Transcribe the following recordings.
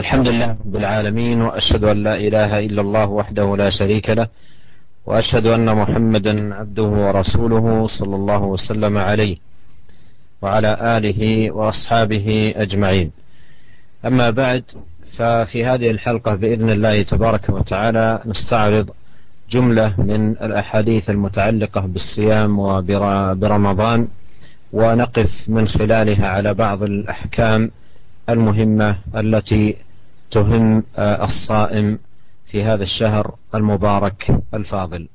الحمد لله رب العالمين وأشهد أن لا إله إلا الله وحده لا شريك له وأشهد أن محمدا عبده ورسوله صلى الله وسلم عليه وعلى آله وأصحابه أجمعين. أما بعد ففي هذه الحلقة بإذن الله تبارك وتعالى نستعرض جملة من الأحاديث المتعلقة بالصيام وبرمضان ونقف من خلالها على بعض الأحكام المهمة التي تهم الصائم في هذا الشهر المبارك الفاضل.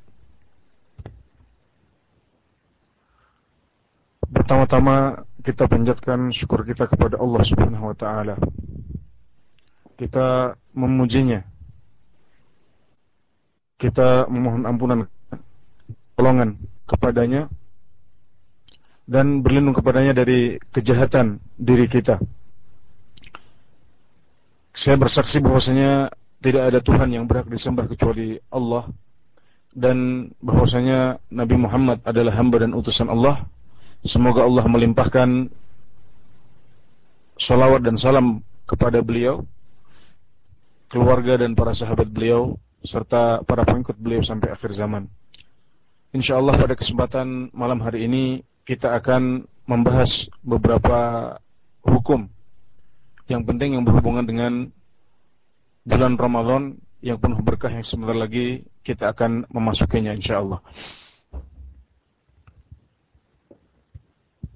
Pertama-tama kita panjatkan syukur kita kepada Allah Subhanahu wa taala. Kita memujinya. Kita memohon ampunan tolongan kepadanya dan berlindung kepadanya dari kejahatan diri kita. Saya bersaksi bahwasanya tidak ada Tuhan yang berhak disembah kecuali Allah dan bahwasanya Nabi Muhammad adalah hamba dan utusan Allah. Semoga Allah melimpahkan salawat dan salam kepada beliau, keluarga dan para sahabat beliau, serta para pengikut beliau sampai akhir zaman. Insya Allah pada kesempatan malam hari ini kita akan membahas beberapa hukum yang penting yang berhubungan dengan bulan Ramadan yang penuh berkah yang sebentar lagi kita akan memasukinya insyaallah.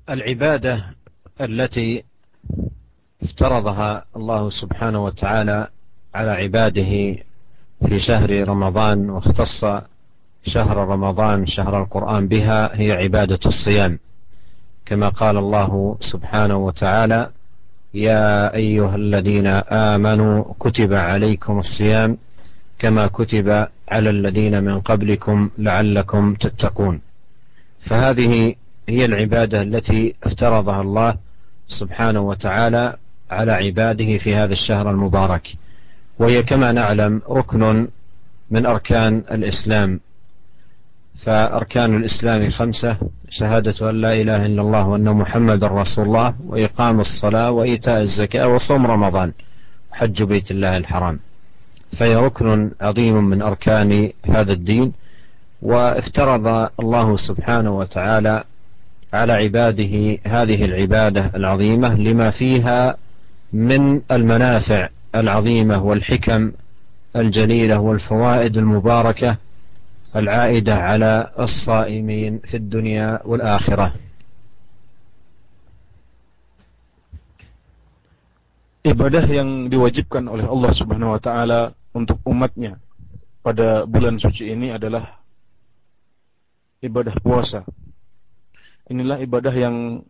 العبادة التي افترضها الله سبحانه وتعالى على عباده في شهر رمضان واختص شهر رمضان شهر القرآن بها هي عبادة الصيام كما قال الله سبحانه وتعالى يا أيها الذين آمنوا كتب عليكم الصيام كما كتب على الذين من قبلكم لعلكم تتقون. فهذه هي العبادة التي افترضها الله سبحانه وتعالى على عباده في هذا الشهر المبارك. وهي كما نعلم ركن من أركان الإسلام. فأركان الإسلام خمسة شهادة أن لا إله إلا الله وأن محمد رسول الله وإقام الصلاة وإيتاء الزكاة وصوم رمضان حج بيت الله الحرام. فهي ركن عظيم من أركان هذا الدين وافترض الله سبحانه وتعالى على عباده هذه العبادة العظيمة لما فيها من المنافع العظيمة والحكم الجليلة والفوائد المباركة العائدة على الصائمين في الدنيا والآخرة Ibadah yang diwajibkan oleh Allah Subhanahu wa taala untuk umatnya pada bulan suci ini adalah ibadah puasa. Inilah ibadah yang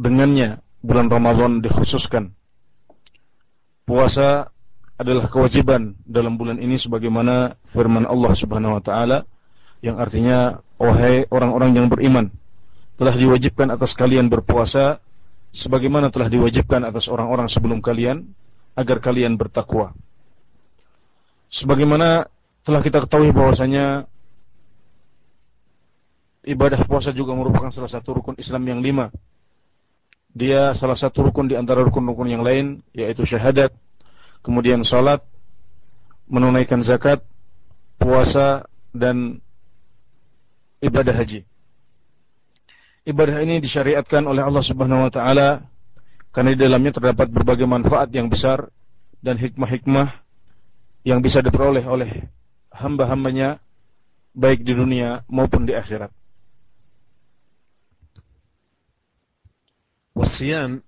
dengannya bulan Ramadan dikhususkan. Puasa adalah kewajiban dalam bulan ini sebagaimana firman Allah Subhanahu wa taala yang artinya wahai orang-orang yang beriman telah diwajibkan atas kalian berpuasa sebagaimana telah diwajibkan atas orang-orang sebelum kalian agar kalian bertakwa. Sebagaimana telah kita ketahui bahwasanya ibadah puasa juga merupakan salah satu rukun Islam yang lima. Dia salah satu rukun di antara rukun-rukun yang lain yaitu syahadat, kemudian sholat, menunaikan zakat, puasa, dan ibadah haji. Ibadah ini disyariatkan oleh Allah Subhanahu wa taala karena di dalamnya terdapat berbagai manfaat yang besar dan hikmah-hikmah yang bisa diperoleh oleh hamba-hambanya baik di dunia maupun di akhirat. والصيام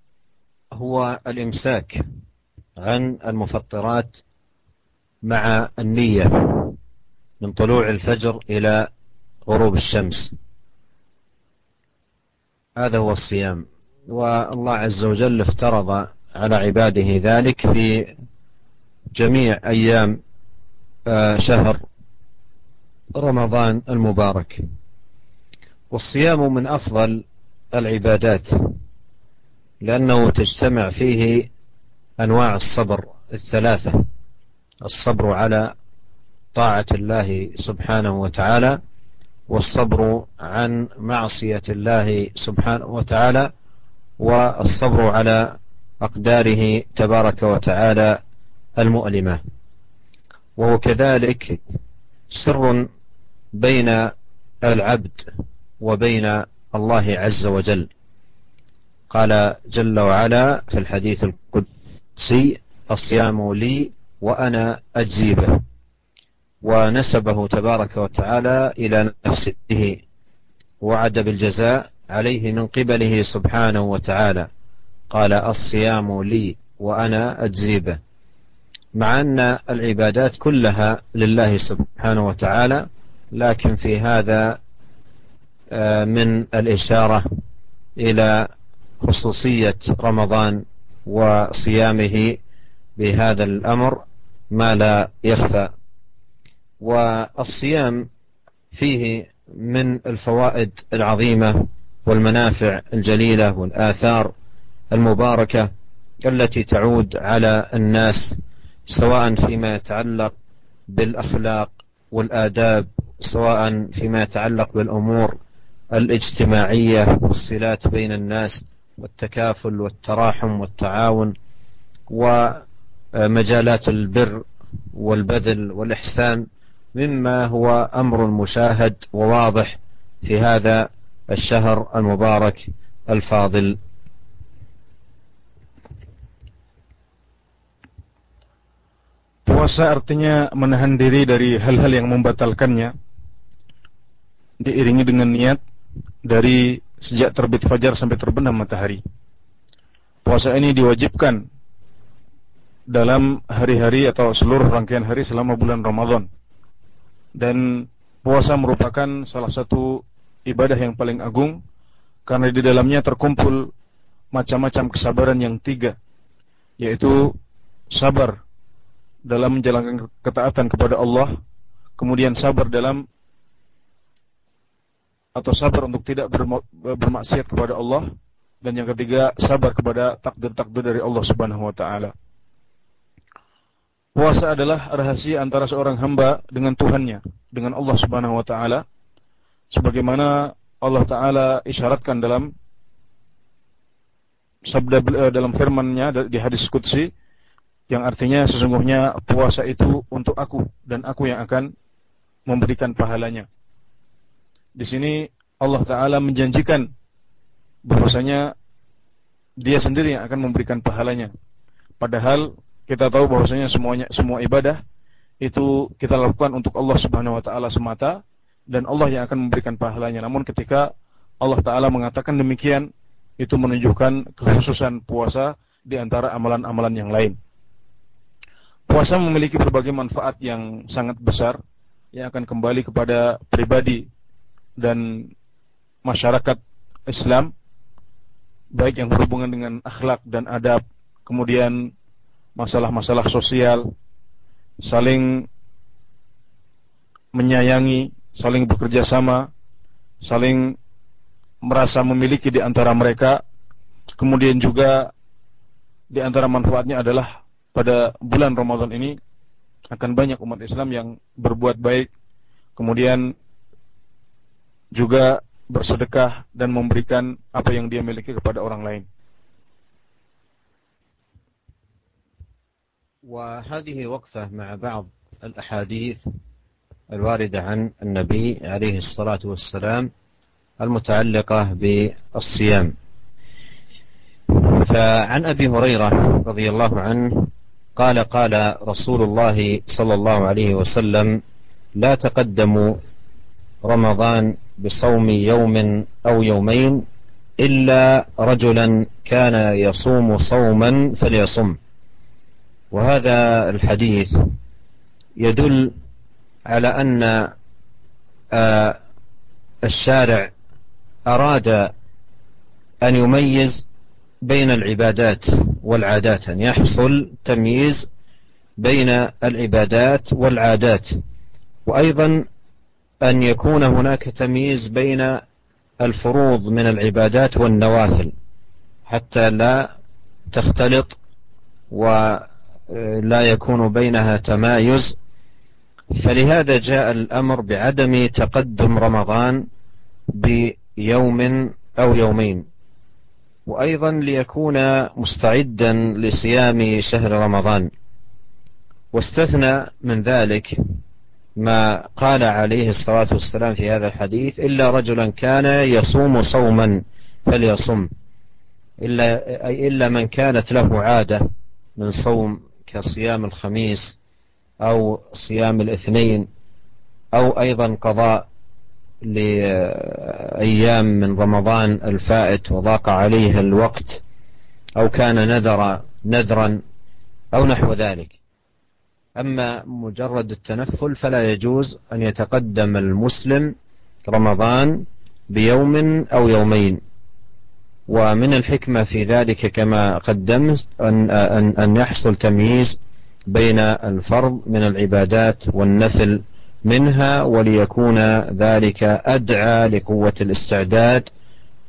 هو الإمساك عن المفطرات مع النية من طلوع الفجر إلى غروب الشمس. هذا هو الصيام. والله عز وجل افترض على عباده ذلك في جميع أيام شهر رمضان المبارك. والصيام من أفضل العبادات لأنه تجتمع فيه أنواع الصبر الثلاثة. الصبر على طاعة الله سبحانه وتعالى والصبر عن معصية الله سبحانه وتعالى والصبر على أقداره تبارك وتعالى المؤلمة. وهو كذلك سر بين العبد وبين الله عز وجل. قال جل وعلا في الحديث القدسي الصيام لي وأنا أجزي به. ونسبه تبارك وتعالى إلى نفسه. وعد بالجزاء عليه من قبله سبحانه وتعالى. قال الصيام لي وأنا أجزي به. مع أن العبادات كلها لله سبحانه وتعالى لكن في هذا آه، من الإشارة إلى خصوصية رمضان وصيامه بهذا الأمر ما لا يخفى. والصيام فيه من الفوائد العظيمة والمنافع الجليلة والآثار المباركة التي تعود على الناس سواء فيما يتعلق بالأخلاق والآداب سواء فيما يتعلق بالأمور الاجتماعية والصلات بين الناس. والتكافل والتراحم والتعاون ومجالات البر والبذل والإحسان مما هو أمر مشاهد وواضح في هذا الشهر المبارك الفاضل. Puasa artinya menahan diri dari hal-hal yang membatalkannya diiringi dengan niat dari sejak terbit fajar sampai terbenam matahari. Puasa ini diwajibkan dalam hari-hari atau seluruh rangkaian hari selama bulan Ramadan. Dan puasa merupakan salah satu ibadah yang paling agung karena di dalamnya terkumpul macam-macam kesabaran yang tiga, yaitu sabar dalam menjalankan ketaatan kepada Allah, kemudian sabar dalam atau sabar untuk tidak bermaksiat kepada Allah, dan yang ketiga sabar kepada takdir-takdir dari Allah Subhanahu wa taala. Puasa adalah rahasia antara seorang hamba dengan Tuhannya, dengan Allah Subhanahu wa taala. Sebagaimana Allah taala isyaratkan dalam sabda eh, dalam firman-Nya di hadis qudsi, yang artinya sesungguhnya puasa itu untuk aku dan aku yang akan memberikan pahalanya. Di sini Allah Taala menjanjikan bahwasanya Dia sendiri yang akan memberikan pahalanya. Padahal kita tahu bahwasanya semuanya semua ibadah itu kita lakukan untuk Allah Subhanahu wa taala semata dan Allah yang akan memberikan pahalanya. Namun ketika Allah taala mengatakan demikian itu menunjukkan kekhususan puasa di antara amalan-amalan yang lain. Puasa memiliki berbagai manfaat yang sangat besar yang akan kembali kepada pribadi dan masyarakat Islam baik yang berhubungan dengan akhlak dan adab, kemudian masalah-masalah sosial, saling menyayangi, saling bekerja sama, saling merasa memiliki di antara mereka. Kemudian juga di antara manfaatnya adalah pada bulan Ramadan ini akan banyak umat Islam yang berbuat baik, kemudian juga bersedekah dan memberikan apa yang dia miliki kepada orang lain. وهذه وقفة مع بعض الأحاديث الواردة عن النبي عليه الصلاة والسلام المتعلقة بالصيام فعن أبي هريرة رضي الله عنه قال قال رسول الله صلى الله عليه وسلم لا تقدموا رمضان بصوم يوم أو يومين إلا رجلا كان يصوم صوما فليصم. وهذا الحديث يدل على أن آه، الشارع أراد أن يميز بين العبادات والعادات أن يحصل تمييز بين العبادات والعادات. وأيضا أن يكون هناك تمييز بين الفروض من العبادات والنوافل حتى لا تختلط ولا يكون بينها تمايز. فلهذا جاء الأمر بعدم تقدم رمضان بيوم أو يومين. وأيضا ليكون مستعدا لصيام شهر رمضان. واستثنى من ذلك ما قال عليه الصلاة والسلام في هذا الحديث إلا رجلا كان يصوم صوما فليصم. إلا, إلا من كانت له عادة من صوم كصيام الخميس أو صيام الاثنين أو أيضا قضاء لأيام من رمضان الفائت وضاق عليه الوقت أو كان نذر نذرا أو نحو ذلك. أما مجرد التنفل فلا يجوز أن يتقدم المسلم رمضان بيوم أو يومين. ومن الحكمة في ذلك كما قدمت أن, أن, أن يحصل تمييز بين الفرض من العبادات والنفل منها وليكون ذلك أدعى لقوة الاستعداد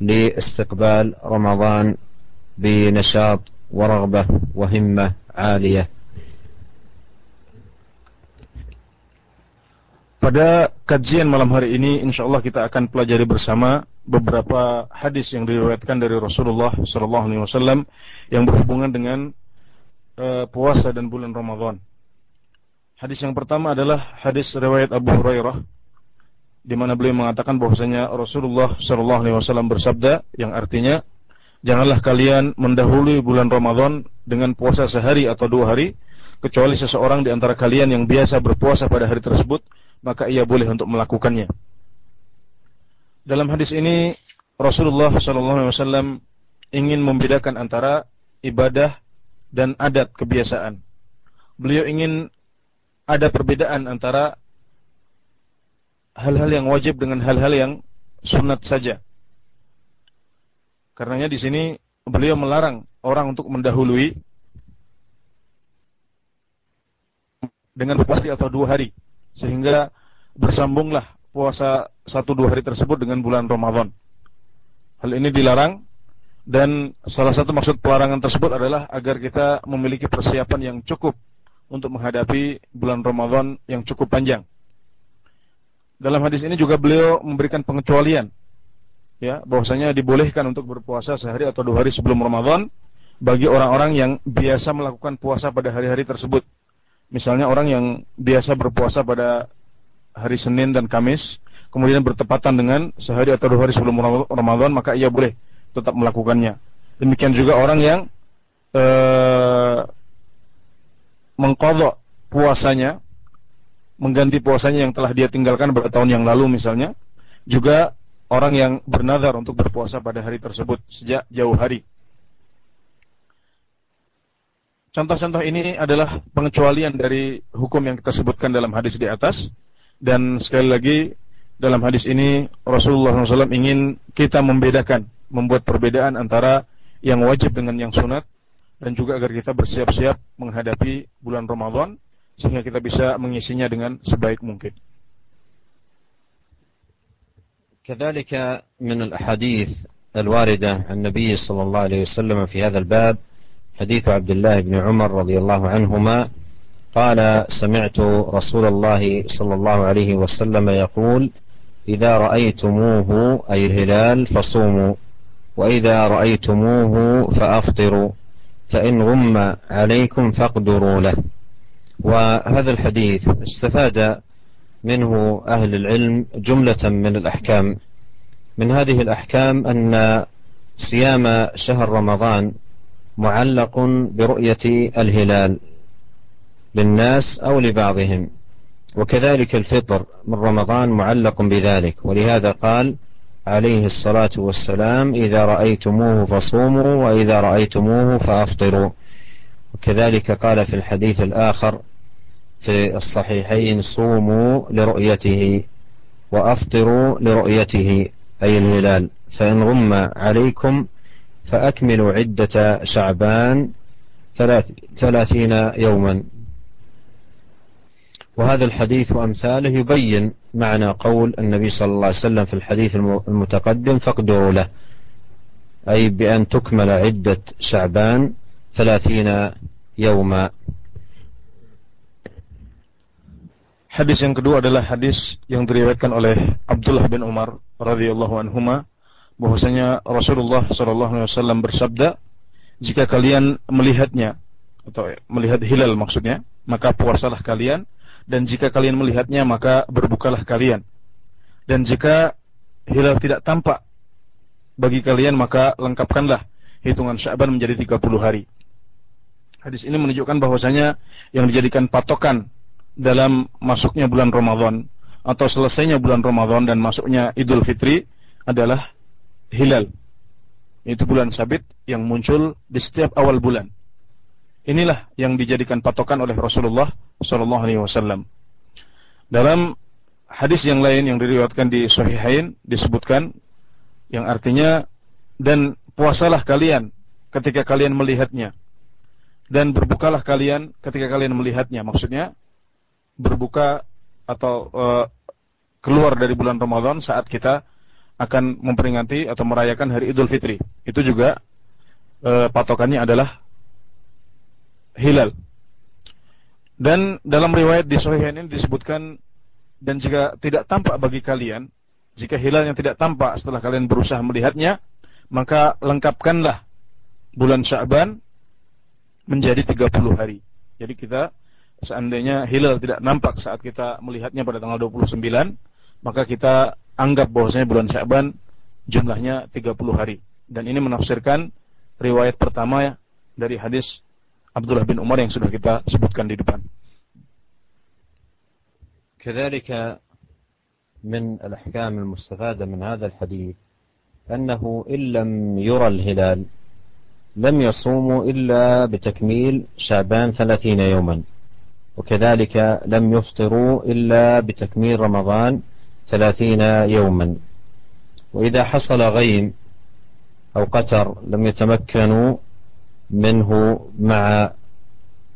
لاستقبال رمضان بنشاط ورغبة وهمة عالية. Pada kajian malam hari ini insya Allah kita akan pelajari bersama beberapa hadis yang diriwayatkan dari Rasulullah SAW yang berhubungan dengan uh, puasa dan bulan Ramadan. Hadis yang pertama adalah hadis riwayat Abu Hurairah di mana beliau mengatakan bahwasanya Rasulullah SAW bersabda yang artinya janganlah kalian mendahului bulan Ramadan dengan puasa sehari atau dua hari kecuali seseorang di antara kalian yang biasa berpuasa pada hari tersebut maka ia boleh untuk melakukannya. Dalam hadis ini Rasulullah SAW ingin membedakan antara ibadah dan adat kebiasaan. Beliau ingin ada perbedaan antara hal-hal yang wajib dengan hal-hal yang sunat saja. Karenanya di sini beliau melarang orang untuk mendahului dengan berpuasa atau dua hari sehingga bersambunglah puasa satu dua hari tersebut dengan bulan Ramadan. Hal ini dilarang dan salah satu maksud pelarangan tersebut adalah agar kita memiliki persiapan yang cukup untuk menghadapi bulan Ramadan yang cukup panjang. Dalam hadis ini juga beliau memberikan pengecualian ya bahwasanya dibolehkan untuk berpuasa sehari atau dua hari sebelum Ramadan bagi orang-orang yang biasa melakukan puasa pada hari-hari tersebut. Misalnya orang yang biasa berpuasa pada hari Senin dan Kamis, kemudian bertepatan dengan sehari atau dua hari sebelum Ramadan, maka ia boleh tetap melakukannya. Demikian juga orang yang ee, mengkodok puasanya, mengganti puasanya yang telah dia tinggalkan pada tahun yang lalu misalnya, juga orang yang bernazar untuk berpuasa pada hari tersebut sejak jauh hari. Contoh-contoh ini adalah pengecualian dari hukum yang kita sebutkan dalam hadis di atas. Dan sekali lagi dalam hadis ini Rasulullah SAW ingin kita membedakan, membuat perbedaan antara yang wajib dengan yang sunat dan juga agar kita bersiap-siap menghadapi bulan Ramadan sehingga kita bisa mengisinya dengan sebaik mungkin. كذلك من الأحاديث الواردة عن النبي صلى الله عليه وسلم في هذا الباب حديث عبد الله بن عمر رضي الله عنهما قال سمعت رسول الله صلى الله عليه وسلم يقول إذا رأيتموه أي الهلال فصوموا وإذا رأيتموه فأفطروا فإن غم عليكم فاقدروا له. وهذا الحديث استفاد منه أهل العلم جملة من الأحكام. من هذه الأحكام أن صيام شهر رمضان معلق برؤية الهلال للناس أو لبعضهم. وكذلك الفطر من رمضان معلق بذلك. ولهذا قال عليه الصلاة والسلام إذا رأيتموه فصوموا وإذا رأيتموه فأفطروا. وكذلك قال في الحديث الآخر في الصحيحين صوموا لرؤيته وأفطروا لرؤيته. أي الهلال. فإن غم عليكم فأكملوا عدة شعبان ثلاثين يوما. وهذا الحديث وأمثاله يبين معنى قول النبي صلى الله عليه وسلم في الحديث المتقدم فاقدروا له. أي بأن تكمل عدة شعبان ثلاثين يوما. Hadis yang kedua adalah hadis yang diriwayatkan oleh Abdullah bin Umar radhiyallahu anhuma. Bahwasanya Rasulullah sallallahu alaihi wasallam bersabda, jika kalian melihatnya atau melihat hilal maksudnya, maka puasalah kalian dan jika kalian melihatnya maka berbukalah kalian. Dan jika hilal tidak tampak bagi kalian maka lengkapkanlah hitungan Sya'ban menjadi 30 hari. Hadis ini menunjukkan bahwasanya yang dijadikan patokan dalam masuknya bulan Ramadan atau selesainya bulan Ramadan dan masuknya Idul Fitri adalah hilal. Itu bulan sabit yang muncul di setiap awal bulan. Inilah yang dijadikan patokan oleh Rasulullah wasallam. Dalam hadis yang lain yang diriwayatkan di Sahihain disebutkan yang artinya dan puasalah kalian ketika kalian melihatnya dan berbukalah kalian ketika kalian melihatnya. Maksudnya berbuka atau uh, keluar dari bulan Ramadan saat kita akan memperingati atau merayakan hari Idul Fitri. Itu juga uh, patokannya adalah hilal. Dan dalam riwayat di Sahih ini disebutkan dan jika tidak tampak bagi kalian, jika hilal yang tidak tampak setelah kalian berusaha melihatnya, maka lengkapkanlah bulan Sya'ban menjadi 30 hari. Jadi kita seandainya hilal tidak nampak saat kita melihatnya pada tanggal 29, maka kita anggap bahwasanya bulan Sya'ban jumlahnya 30 hari. Dan ini menafsirkan riwayat pertama dari hadis Abdullah bin Umar yang sudah kita sebutkan di depan. كذلك من الأحكام المستفادة من هذا الحديث أنه إن لم يرى الهلال لم يصوموا إلا بتكميل شعبان ثلاثين يوما وكذلك لم يفطروا إلا بتكميل رمضان ثلاثين يوما وإذا حصل غيم أو قتر لم يتمكنوا منه مع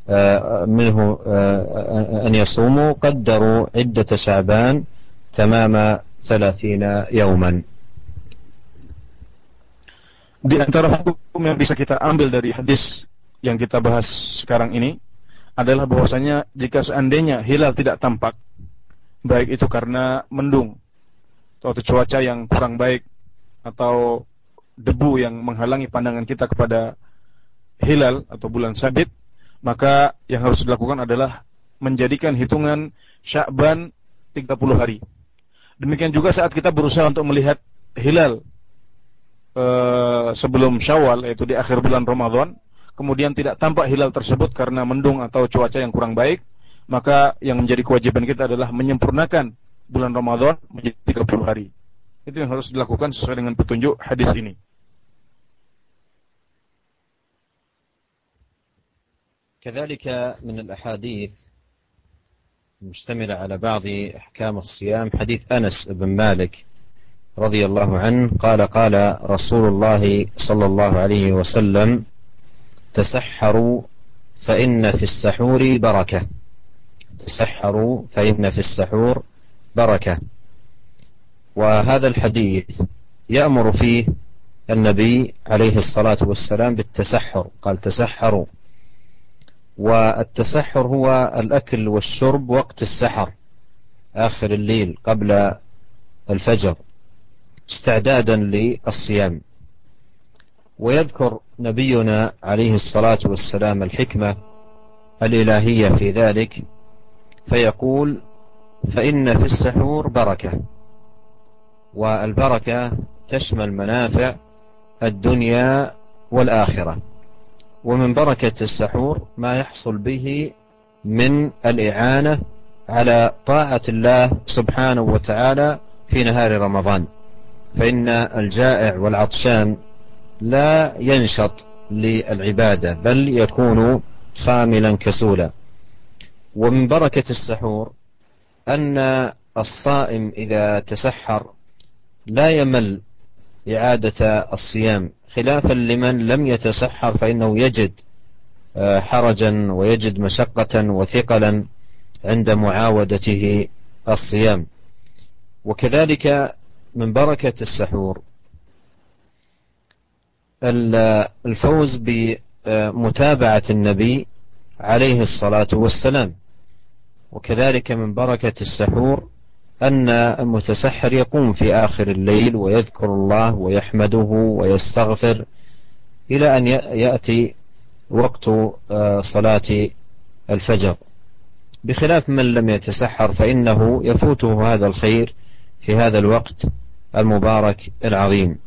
آه، منه آه، أن يصوموا قدروا عدة شعبان تمام ثلاثين يوما Di antara hukum yang bisa kita ambil dari hadis yang kita bahas sekarang ini adalah bahwasanya jika seandainya hilal tidak tampak, baik itu karena mendung atau cuaca yang kurang baik atau debu yang menghalangi pandangan kita kepada hilal atau bulan sabit, maka yang harus dilakukan adalah menjadikan hitungan Sya'ban 30 hari. Demikian juga saat kita berusaha untuk melihat hilal Eh, sebelum Syawal yaitu di akhir bulan Ramadan, kemudian tidak tampak hilal tersebut karena mendung atau cuaca yang kurang baik, maka yang menjadi kewajiban kita adalah menyempurnakan bulan Ramadan menjadi 30 hari. Itu yang harus dilakukan sesuai dengan petunjuk hadis ini. كذلك من الأحاديث المشتملة على بعض أحكام الصيام حديث أنس بن مالك رضي الله عنه قال قال رسول الله صلى الله عليه وسلم تسحروا فإن في السحور بركة تسحروا فإن في السحور بركة. وهذا الحديث يأمر فيه النبي عليه الصلاة والسلام بالتسحر قال تسحروا. والتسحر هو الأكل والشرب وقت السحر آخر الليل قبل الفجر استعدادا للصيام. ويذكر نبينا عليه الصلاة والسلام الحكمة الإلهية في ذلك فيقول فإن في السحور بركة والبركة تشمل منافع الدنيا والآخرة. ومن بركة السحور ما يحصل به من الإعانة على طاعة الله سبحانه وتعالى في نهار رمضان. فإن الجائع والعطشان لا ينشط للعبادة بل يكون خاملا كسولا. ومن بركة السحور أن الصائم إذا تسحر لا يمل إعادة الصيام خلافا لمن لم يتسحر فإنه يجد آه، حرجا ويجد مشقة وثقلا عند معاودته الصيام. وكذلك من بركة السحور الفوز بمتابعة النبي عليه الصلاة والسلام. وكذلك من بركة السحور أن المتسحر يقوم في آخر الليل ويذكر الله ويحمده ويستغفر إلى أن يأتي وقت آه، صلاة الفجر. بخلاف من لم يتسحر فإنه يفوته هذا الخير في هذا الوقت المبارك العظيم.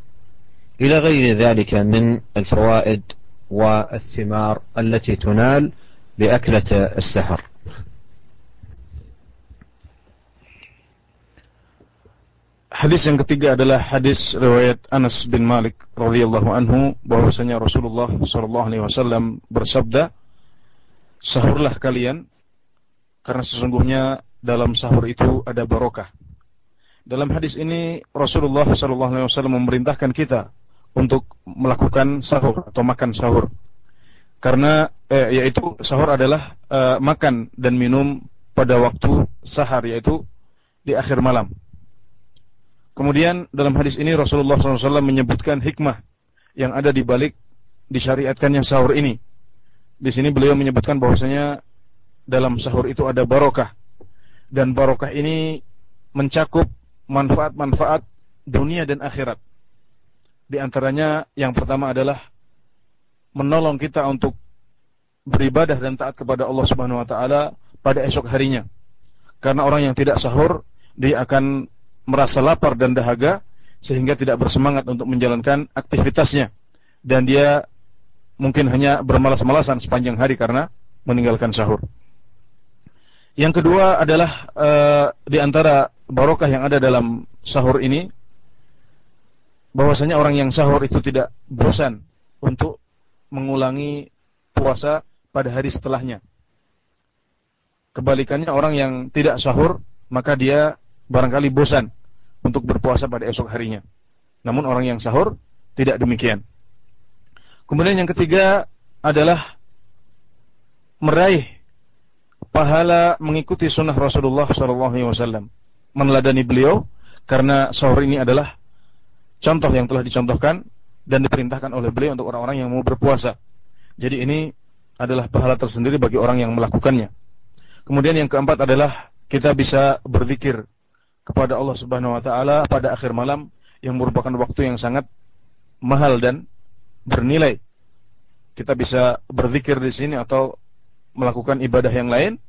إلى غير ذلك من الفوائد والثمار التي تنال بأكلة السحر Hadis yang ketiga adalah hadis riwayat Anas bin Malik radhiyallahu anhu bahwasanya Rasulullah sallallahu alaihi wasallam bersabda Sahurlah kalian karena sesungguhnya dalam sahur itu ada barokah. Dalam hadis ini Rasulullah sallallahu alaihi wasallam memerintahkan kita untuk melakukan sahur atau makan sahur. Karena eh, yaitu sahur adalah eh, makan dan minum pada waktu sahar yaitu di akhir malam. Kemudian dalam hadis ini Rasulullah SAW menyebutkan hikmah yang ada di balik disyariatkannya sahur ini. Di sini beliau menyebutkan bahwasanya dalam sahur itu ada barokah dan barokah ini mencakup manfaat-manfaat dunia dan akhirat. Di antaranya yang pertama adalah menolong kita untuk beribadah dan taat kepada Allah Subhanahu wa taala pada esok harinya. Karena orang yang tidak sahur dia akan merasa lapar dan dahaga sehingga tidak bersemangat untuk menjalankan aktivitasnya dan dia mungkin hanya bermalas-malasan sepanjang hari karena meninggalkan sahur. Yang kedua adalah e, di antara barokah yang ada dalam sahur ini bahwasanya orang yang sahur itu tidak bosan untuk mengulangi puasa pada hari setelahnya. Kebalikannya orang yang tidak sahur maka dia barangkali bosan untuk berpuasa pada esok harinya. Namun orang yang sahur tidak demikian. Kemudian yang ketiga adalah meraih pahala mengikuti sunnah Rasulullah SAW, meneladani beliau karena sahur ini adalah contoh yang telah dicontohkan dan diperintahkan oleh beliau untuk orang-orang yang mau berpuasa. Jadi ini adalah pahala tersendiri bagi orang yang melakukannya. Kemudian yang keempat adalah kita bisa berzikir kepada Allah Subhanahu wa taala pada akhir malam yang merupakan waktu yang sangat mahal dan bernilai. Kita bisa berzikir di sini atau melakukan ibadah yang lain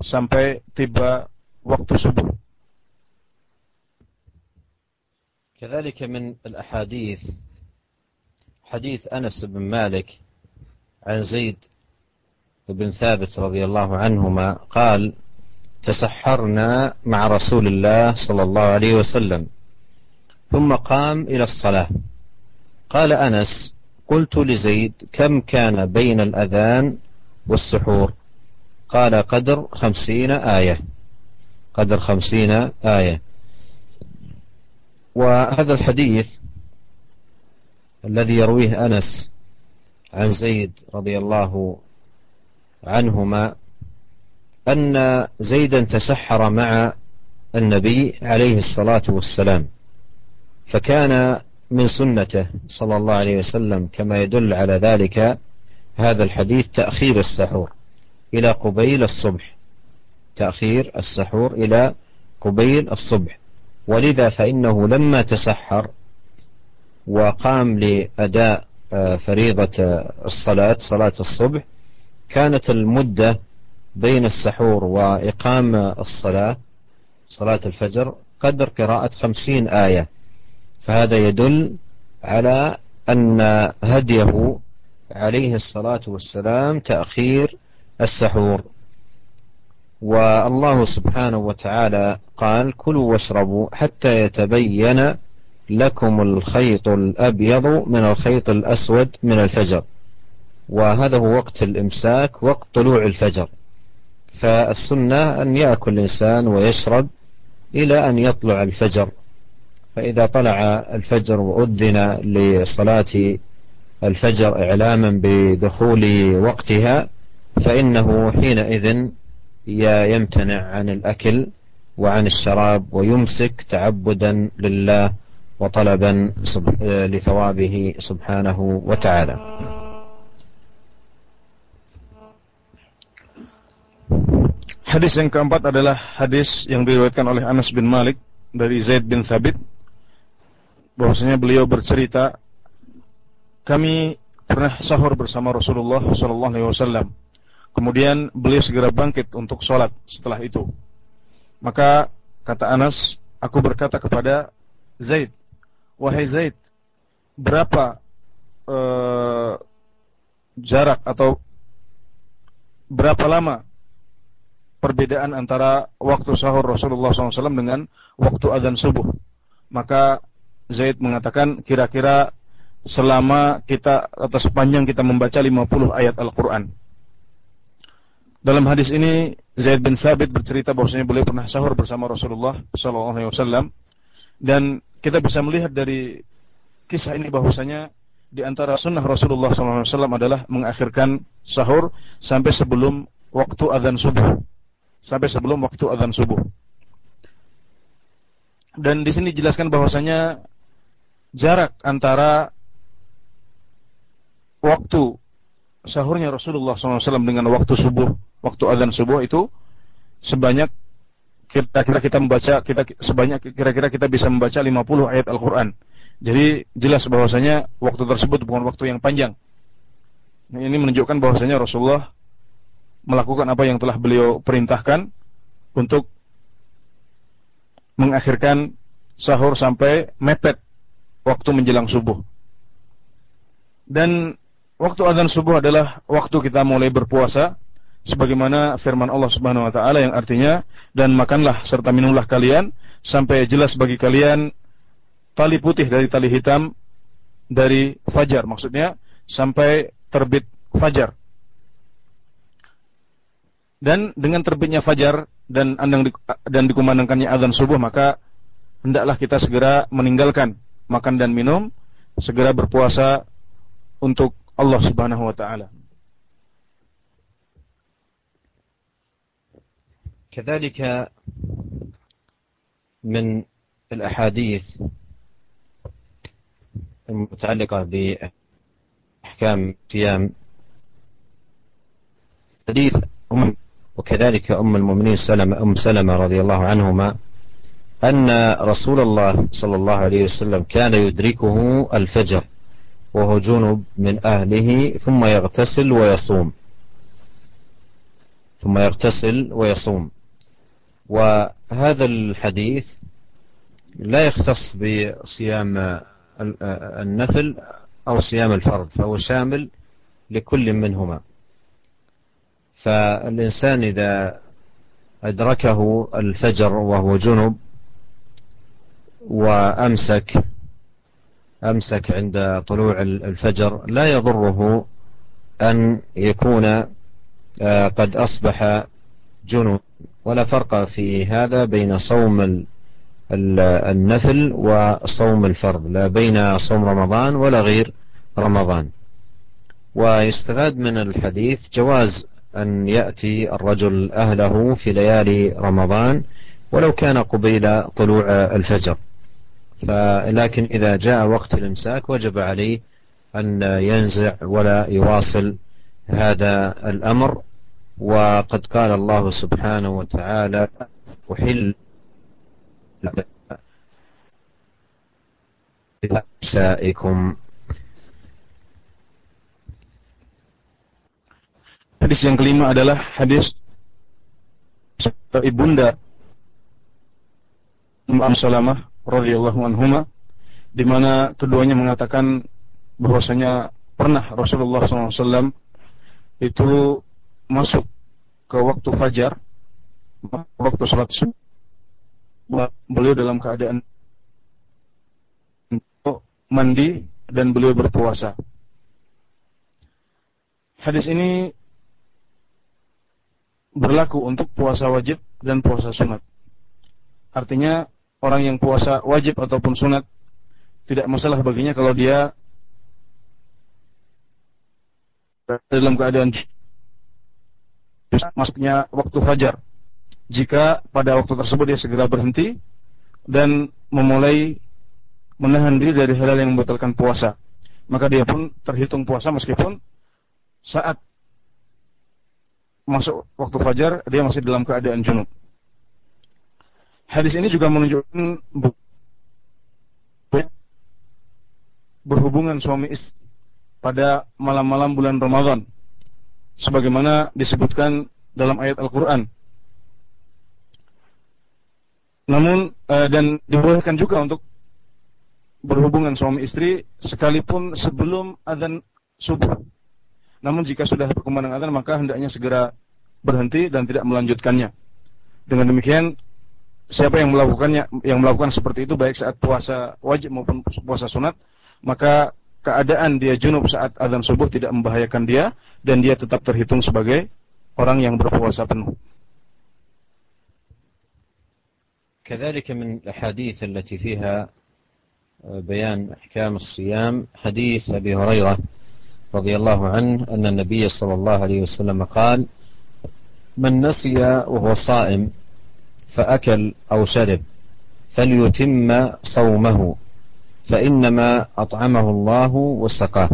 sampai tiba waktu subuh. كذلك من الأحاديث حديث أنس بن مالك عن زيد بن ثابت رضي الله عنهما قال تسحرنا مع رسول الله صلى الله عليه وسلم ثم قام إلى الصلاة. قال أنس قلت لزيد كم كان بين الأذان والسحور؟ قال قدر خمسين آية. قدر خمسين آية. وهذا الحديث الذي يرويه أنس عن زيد رضي الله عنهما أن زيدا تسحر مع النبي عليه الصلاة والسلام فكان من سنته صلى الله عليه وسلم كما يدل على ذلك هذا الحديث تأخير السحور إلى قبيل الصبح تأخير السحور إلى قبيل الصبح ولذا فإنه لما تسحر وقام لأداء آه، فريضة الصلاة صلاة الصبح. كانت المدة بين السحور وإقام الصلاة صلاة الفجر قدر قراءة خمسين آية. فهذا يدل على أن هديه عليه الصلاة والسلام تأخير السحور. والله سبحانه وتعالى قال كلوا واشربوا حتى يتبين لكم الخيط الأبيض من الخيط الأسود من الفجر. وهذا هو وقت الإمساك وقت طلوع الفجر. فالسنة أن يأكل الإنسان ويشرب إلى أن يطلع الفجر. فإذا طلع الفجر وأذن لصلاة الفجر إعلاما بدخول وقتها فإنه حينئذ يمتنع عن الأكل وعن الشراب ويمسك تعبدا لله وطلبا لثوابه سبحانه وتعالى Hadis yang keempat adalah hadis yang diriwayatkan oleh Anas bin Malik dari Zaid bin Thabit bahwasanya beliau bercerita kami pernah sahur bersama Rasulullah sallallahu alaihi wasallam. Kemudian beliau segera bangkit untuk sholat setelah itu. Maka kata Anas, aku berkata kepada Zaid, wahai Zaid, berapa uh, jarak atau berapa lama perbedaan antara waktu sahur Rasulullah SAW dengan waktu azan subuh. Maka Zaid mengatakan kira-kira selama kita atau sepanjang kita membaca 50 ayat Al-Quran. Dalam hadis ini Zaid bin Sabit bercerita bahwasanya beliau pernah sahur bersama Rasulullah SAW dan kita bisa melihat dari kisah ini bahwasanya di antara sunnah Rasulullah SAW adalah mengakhirkan sahur sampai sebelum waktu azan subuh sampai sebelum waktu azan subuh. Dan di sini dijelaskan bahwasanya jarak antara waktu sahurnya Rasulullah SAW dengan waktu subuh, waktu azan subuh itu sebanyak kira-kira kita membaca kita sebanyak kira-kira kita bisa membaca 50 ayat Al-Qur'an. Jadi jelas bahwasanya waktu tersebut bukan waktu yang panjang. Ini menunjukkan bahwasanya Rasulullah melakukan apa yang telah beliau perintahkan untuk mengakhirkan sahur sampai mepet waktu menjelang subuh. Dan waktu azan subuh adalah waktu kita mulai berpuasa sebagaimana firman Allah Subhanahu wa taala yang artinya dan makanlah serta minumlah kalian sampai jelas bagi kalian tali putih dari tali hitam dari fajar maksudnya sampai terbit fajar dan dengan terbitnya fajar dan andang dan dikumandangkannya azan subuh maka hendaklah kita segera meninggalkan makan dan minum, segera berpuasa untuk Allah Subhanahu wa taala. كذلك من الأحاديث المتعلقة بأحكام الصيام حديث أم وكذلك أم المؤمنين سلمة أم سلمة رضي الله عنهما أن رسول الله صلى الله عليه وسلم كان يدركه الفجر وهو جنب من أهله ثم يغتسل ويصوم. ثم يغتسل ويصوم. وهذا الحديث لا يختص بصيام النفل أو صيام الفرض فهو شامل لكل منهما. فالإنسان إذا أدركه الفجر وهو جنب وأمسك أمسك عند طلوع الفجر لا يضره أن يكون آه، قد أصبح جنب ولا فرق في هذا بين صوم النفل وصوم الفرض لا بين صوم رمضان ولا غير رمضان. ويستفاد من الحديث جواز أن يأتي الرجل أهله في ليالي رمضان ولو كان قبيل طلوع الفجر. لكن إذا جاء وقت الإمساك وجب عليه أن ينزع ولا يواصل هذا الأمر وقد قال الله سبحانه وتعالى أحل نسائكم Hadis yang kelima adalah hadis ibunda Ummu Salamah radhiyallahu anhuma di mana keduanya mengatakan bahwasanya pernah Rasulullah SAW itu masuk ke waktu fajar waktu sholat subuh beliau dalam keadaan mandi dan beliau berpuasa hadis ini berlaku untuk puasa wajib dan puasa sunat. Artinya orang yang puasa wajib ataupun sunat tidak masalah baginya kalau dia dalam keadaan masuknya waktu fajar. Jika pada waktu tersebut dia segera berhenti dan memulai menahan diri dari hal-hal yang membatalkan puasa, maka dia pun terhitung puasa meskipun saat masuk waktu fajar dia masih dalam keadaan junub. Hadis ini juga menunjukkan berhubungan suami istri pada malam-malam bulan Ramadan sebagaimana disebutkan dalam ayat Al-Qur'an. Namun uh, dan dibolehkan juga untuk berhubungan suami istri sekalipun sebelum adzan subuh. Namun jika sudah berkumandang adzan maka hendaknya segera berhenti dan tidak melanjutkannya. Dengan demikian siapa yang melakukannya yang melakukan seperti itu baik saat puasa wajib maupun puasa sunat maka keadaan dia junub saat azan subuh tidak membahayakan dia dan dia tetap terhitung sebagai orang yang berpuasa penuh. كذلك من الأحاديث التي فيها بيان أحكام الصيام حديث أبي هريرة رضي الله عنه أن النبي صلى الله عليه وسلم قال من نسي وهو صائم فأكل أو شرب فليتم صومه فإنما أطعمه الله وسقاه.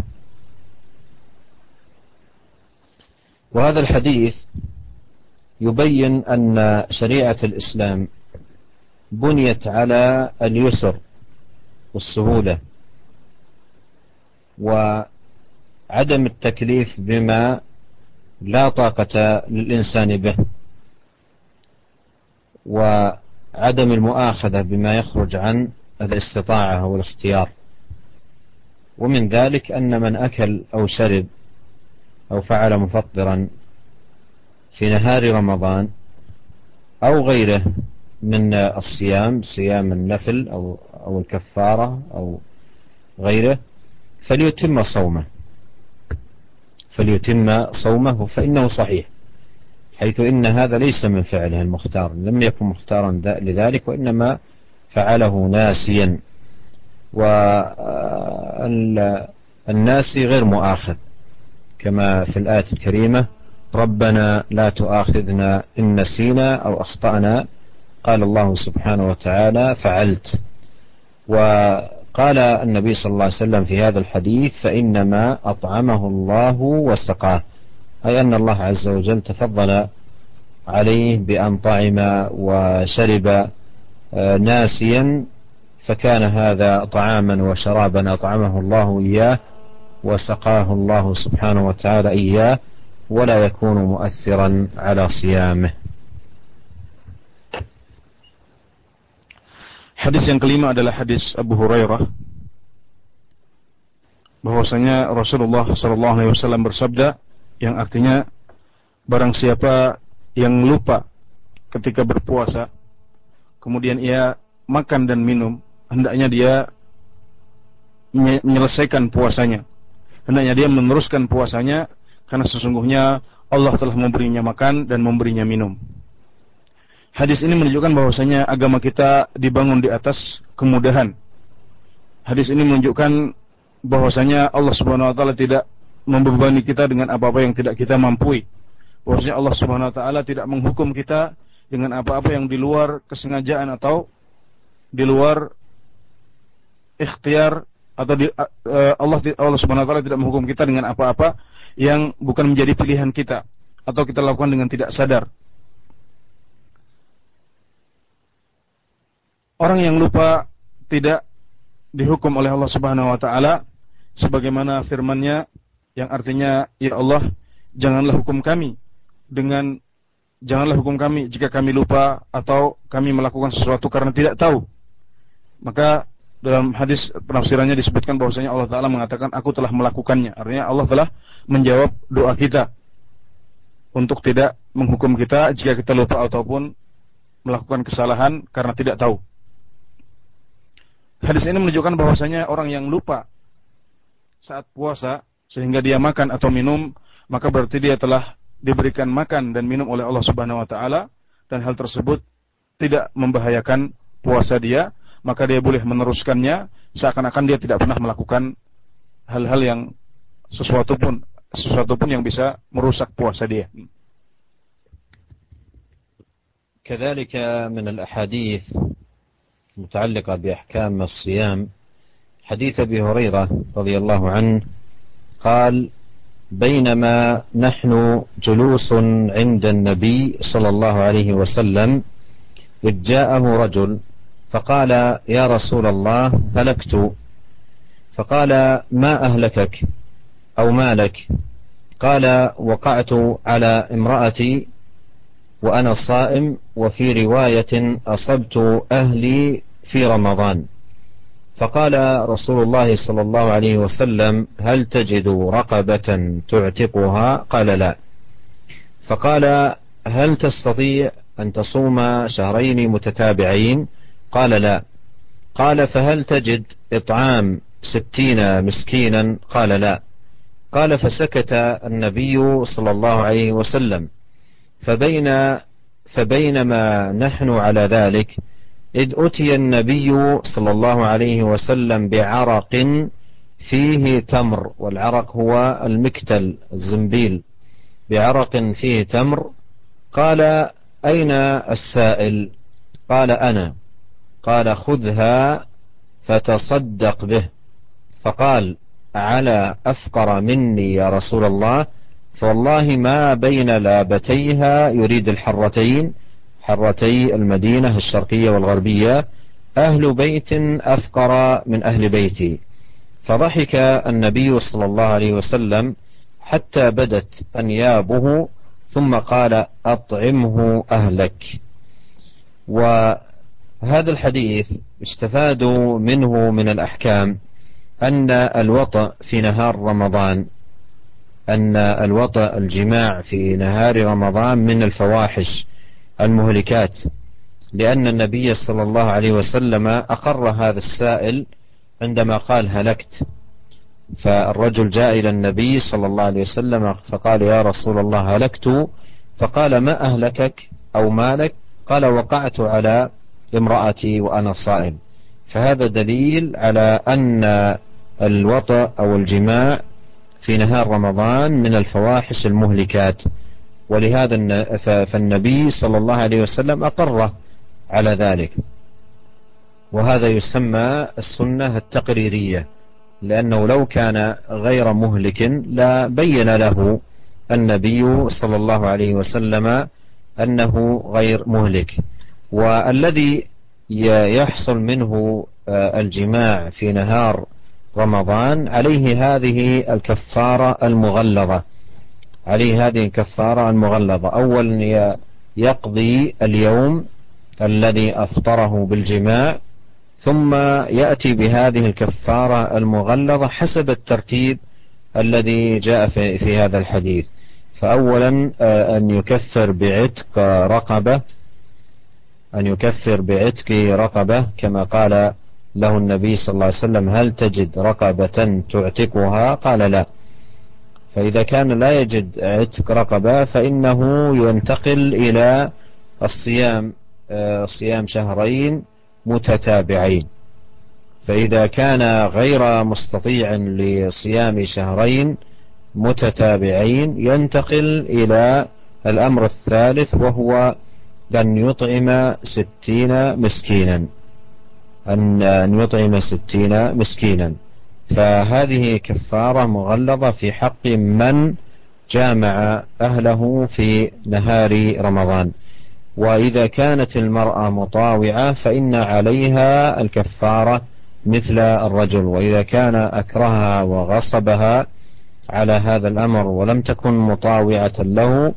وهذا الحديث يبين أن شريعة الإسلام بنيت على اليسر والسهولة وعدم التكليف بما لا طاقة للإنسان به وعدم المؤاخذة بما يخرج عن الاستطاعة والاختيار ومن ذلك أن من أكل أو شرب أو فعل مفطرا في نهار رمضان أو غيره من الصيام صيام النفل أو أو الكفارة أو غيره فليتم صومه. فليتم صومه فإنه صحيح حيث إن هذا ليس من فعله المختار لم يكن مختارا لذلك وإنما فعله ناسيا. والناسي غير مؤاخذ كما في الآية الكريمة ربنا لا تؤاخذنا إن نسينا أو أخطأنا. قال الله سبحانه وتعالى فعلت. وقال النبي صلى الله عليه وسلم في هذا الحديث فإنما أطعمه الله وسقاه. أي أن الله عز وجل تفضل عليه بأن طعم وشرب آه، ناسيا فكان هذا طعاما وشرابا أطعمه الله إياه وسقاه الله سبحانه وتعالى إياه ولا يكون مؤثرا على صيامه Hadis yang kelima adalah hadis Abu Hurairah bahwasanya Rasulullah Shallallahu Alaihi Wasallam bersabda yang artinya barang siapa yang lupa ketika berpuasa kemudian ia makan dan minum hendaknya dia menyelesaikan puasanya hendaknya dia meneruskan puasanya karena sesungguhnya Allah telah memberinya makan dan memberinya minum Hadis ini menunjukkan bahwasanya agama kita dibangun di atas kemudahan. Hadis ini menunjukkan bahwasanya Allah Subhanahu wa taala tidak membebani kita dengan apa-apa yang tidak kita mampu. Bahwasanya Allah Subhanahu wa taala tidak menghukum kita dengan apa-apa yang di luar kesengajaan atau di luar ikhtiar atau di, uh, Allah Allah Subhanahu wa taala tidak menghukum kita dengan apa-apa yang bukan menjadi pilihan kita atau kita lakukan dengan tidak sadar. Orang yang lupa tidak dihukum oleh Allah Subhanahu wa taala sebagaimana firman-Nya yang artinya ya Allah janganlah hukum kami dengan janganlah hukum kami jika kami lupa atau kami melakukan sesuatu karena tidak tahu. Maka dalam hadis penafsirannya disebutkan bahwasanya Allah taala mengatakan aku telah melakukannya. Artinya Allah telah menjawab doa kita untuk tidak menghukum kita jika kita lupa ataupun melakukan kesalahan karena tidak tahu. Hadis ini menunjukkan bahwasanya orang yang lupa saat puasa sehingga dia makan atau minum, maka berarti dia telah diberikan makan dan minum oleh Allah Subhanahu wa taala dan hal tersebut tidak membahayakan puasa dia, maka dia boleh meneruskannya seakan-akan dia tidak pernah melakukan hal-hal yang sesuatu pun sesuatu pun yang bisa merusak puasa dia. كذلك من الأحاديث متعلقة بأحكام الصيام حديث أبي هريرة رضي الله عنه قال بينما نحن جلوس عند النبي صلى الله عليه وسلم إذ جاءه رجل فقال يا رسول الله هلكت. فقال ما أهلكك أو ما لك قال وقعت على امرأتي وأنا صائم وفي رواية أصبت أهلي في رمضان. فقال رسول الله صلى الله عليه وسلم هل تجد رقبة تعتقها؟ قال لا. فقال هل تستطيع أن تصوم شهرين متتابعين؟ قال لا. قال فهل تجد إطعام ستين مسكينا؟ قال لا. قال فسكت النبي صلى الله عليه وسلم. فبين فبينما نحن على ذلك إذ أتي النبي صلى الله عليه وسلم بعرق فيه تمر والعرق هو المكتل الزنبيل. بعرق فيه تمر. قال أين السائل؟ قال أنا. قال خذها فتصدق به. فقال على أفقر مني يا رسول الله. فوالله ما بين لابتيها يريد الحرتين. حرتي المدينة الشرقية والغربية أهل بيت أفقر من أهل بيتي. فضحك النبي صلى الله عليه وسلم حتى بدت أنيابه ثم قال أطعمه أهلك. وهذا الحديث استفاد منه من الأحكام أن الوطأ في نهار رمضان أن الوطأ الجماع في نهار رمضان من الفواحش. المهلكات لأن النبي صلى الله عليه وسلم أقر هذا السائل عندما قال هلكت. فالرجل جاء إلى النبي صلى الله عليه وسلم فقال يا رسول الله هلكت؟ فقال ما أهلكك أو مالك؟ قال وقعت على امرأتي وأنا صائم. فهذا دليل على أن الوطأ أو الجماع في نهار رمضان من الفواحش المهلكات. ولهذا فالنبي صلى الله عليه وسلم أقره على ذلك. وهذا يسمى السنة التقريرية لأنه لو كان غير مهلك لا بين له النبي صلى الله عليه وسلم أنه غير مهلك. والذي يحصل منه آه، الجماع في نهار رمضان عليه هذه الكفارة المغلظة. عليه هذه الكفارة المغلظة. أولا يقضي اليوم الذي أفطره بالجماع ثم يأتي بهذه الكفارة المغلظة حسب الترتيب الذي جاء في, هذا الحديث. فأولا آه، أن يكفر بعتق رقبة أن يكفر بعتق رقبة كما قال له النبي صلى الله عليه وسلم هل تجد رقبة تعتقها؟ قال لا. فإذا كان لا يجد عتق رقبة فإنه ينتقل إلى الصيام آه، صيام شهرين متتابعين. فإذا كان غير مستطيع لصيام شهرين متتابعين ينتقل إلى الأمر الثالث وهو أن يطعم ستين مسكينا. أن يطعم ستين مسكينا. فهذه كفارة مغلظة في حق من جامع أهله في نهار رمضان. وإذا كانت المرأة مطاوعة فإن عليها الكفارة مثل الرجل. وإذا كان أكرهها وغصبها على هذا الأمر ولم تكن مطاوعة له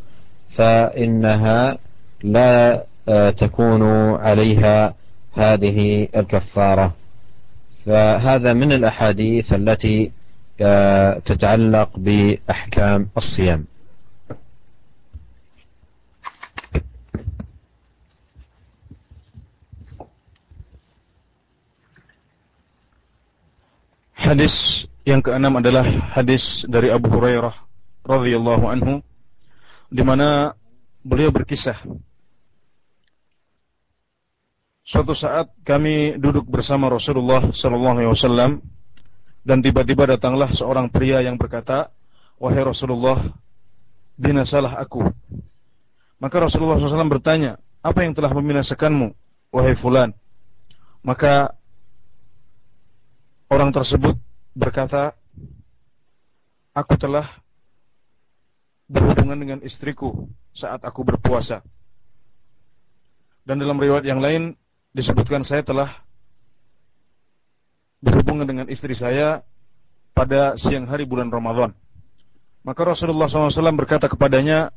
فإنها لا آه، تكون عليها هذه الكفارة. فهذا من الأحاديث التي آه، تتعلق بأحكام الصيام Hadis yang keenam adalah hadis dari Abu Hurairah radhiyallahu anhu di mana beliau berkisah Suatu saat kami duduk bersama Rasulullah sallallahu alaihi wasallam dan tiba-tiba datanglah seorang pria yang berkata, "Wahai Rasulullah, binasalah aku." Maka Rasulullah SAW bertanya, "Apa yang telah membinasakanmu, wahai fulan?" Maka orang tersebut berkata, "Aku telah berhubungan dengan istriku saat aku berpuasa. Dan dalam riwayat yang lain disebutkan saya telah berhubungan dengan istri saya pada siang hari bulan Ramadan. Maka Rasulullah SAW berkata kepadanya,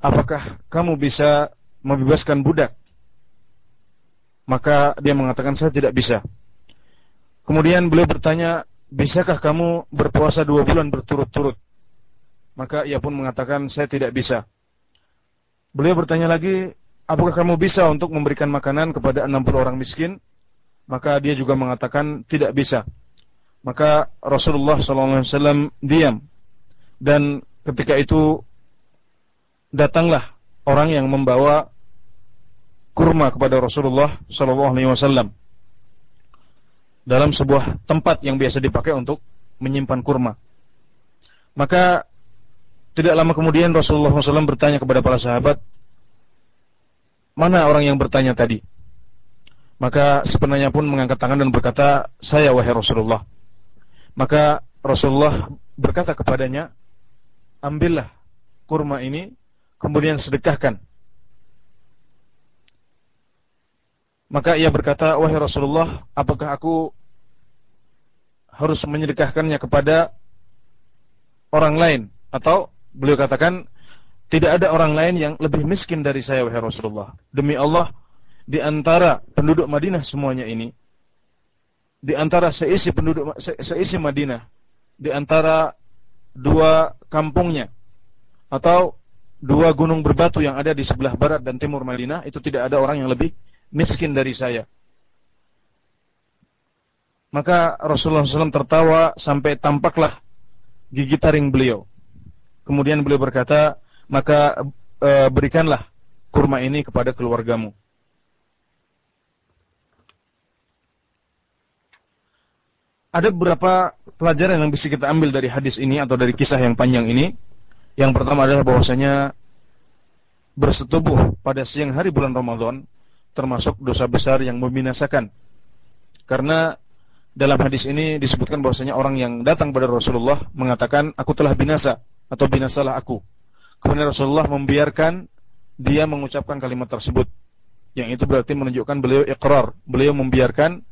apakah kamu bisa membebaskan budak? Maka dia mengatakan, saya tidak bisa. Kemudian beliau bertanya, bisakah kamu berpuasa dua bulan berturut-turut? Maka ia pun mengatakan, saya tidak bisa. Beliau bertanya lagi, apakah kamu bisa untuk memberikan makanan kepada 60 orang miskin? Maka dia juga mengatakan, tidak bisa. Maka Rasulullah SAW diam. Dan ketika itu datanglah orang yang membawa kurma kepada Rasulullah SAW dalam sebuah tempat yang biasa dipakai untuk menyimpan kurma. Maka tidak lama kemudian Rasulullah SAW bertanya kepada para sahabat, mana orang yang bertanya tadi? Maka sebenarnya pun mengangkat tangan dan berkata, saya wahai Rasulullah. Maka Rasulullah berkata kepadanya, ambillah kurma ini, kemudian sedekahkan. Maka ia berkata, wahai Rasulullah, apakah aku harus menyedekahkannya kepada orang lain? Atau Beliau katakan, tidak ada orang lain yang lebih miskin dari saya wahai Rasulullah. Demi Allah, di antara penduduk Madinah semuanya ini, di antara seisi penduduk se, seisi Madinah, di antara dua kampungnya atau dua gunung berbatu yang ada di sebelah barat dan timur Madinah, itu tidak ada orang yang lebih miskin dari saya. Maka Rasulullah SAW tertawa sampai tampaklah gigi taring beliau. Kemudian beliau berkata, maka e, berikanlah kurma ini kepada keluargamu. Ada beberapa pelajaran yang bisa kita ambil dari hadis ini atau dari kisah yang panjang ini. Yang pertama adalah bahwasanya bersetubuh pada siang hari bulan Ramadan termasuk dosa besar yang membinasakan. Karena dalam hadis ini disebutkan bahwasanya orang yang datang pada Rasulullah mengatakan aku telah binasa atau binasalah aku. Kemudian Rasulullah membiarkan dia mengucapkan kalimat tersebut. Yang itu berarti menunjukkan beliau ikrar, beliau membiarkan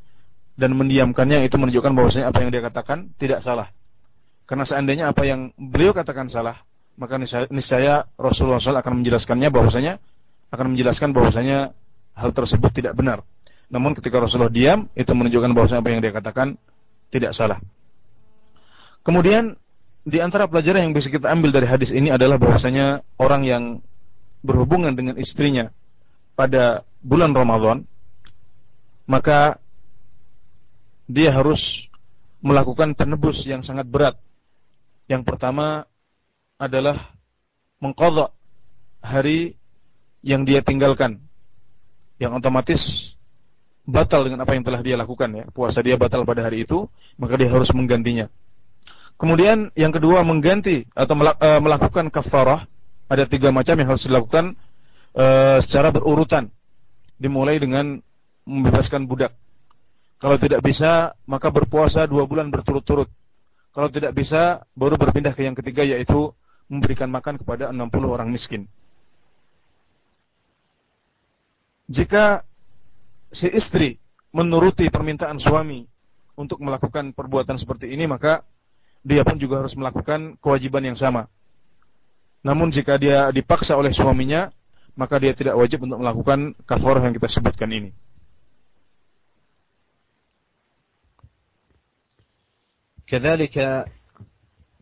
dan mendiamkannya itu menunjukkan bahwasanya apa yang dia katakan tidak salah. Karena seandainya apa yang beliau katakan salah, maka niscaya Rasulullah SAW akan menjelaskannya bahwasanya akan menjelaskan bahwasanya hal tersebut tidak benar. Namun ketika Rasulullah diam, itu menunjukkan bahwasanya apa yang dia katakan tidak salah. Kemudian di antara pelajaran yang bisa kita ambil dari hadis ini adalah bahwasanya orang yang berhubungan dengan istrinya pada bulan Ramadan maka dia harus melakukan penebus yang sangat berat. Yang pertama adalah mengkodok hari yang dia tinggalkan. Yang otomatis batal dengan apa yang telah dia lakukan ya. Puasa dia batal pada hari itu, maka dia harus menggantinya. Kemudian yang kedua mengganti atau eh, melakukan kafarah ada tiga macam yang harus dilakukan uh, secara berurutan. Dimulai dengan membebaskan budak. Kalau tidak bisa maka berpuasa dua bulan berturut-turut. Kalau tidak bisa baru berpindah ke yang ketiga yaitu memberikan makan kepada 60 orang miskin. Jika si istri menuruti permintaan suami untuk melakukan perbuatan seperti ini maka dia pun juga harus melakukan kewajiban yang sama. Namun jika dia dipaksa oleh suaminya, maka dia tidak wajib untuk melakukan kafarah yang kita sebutkan ini. كذلك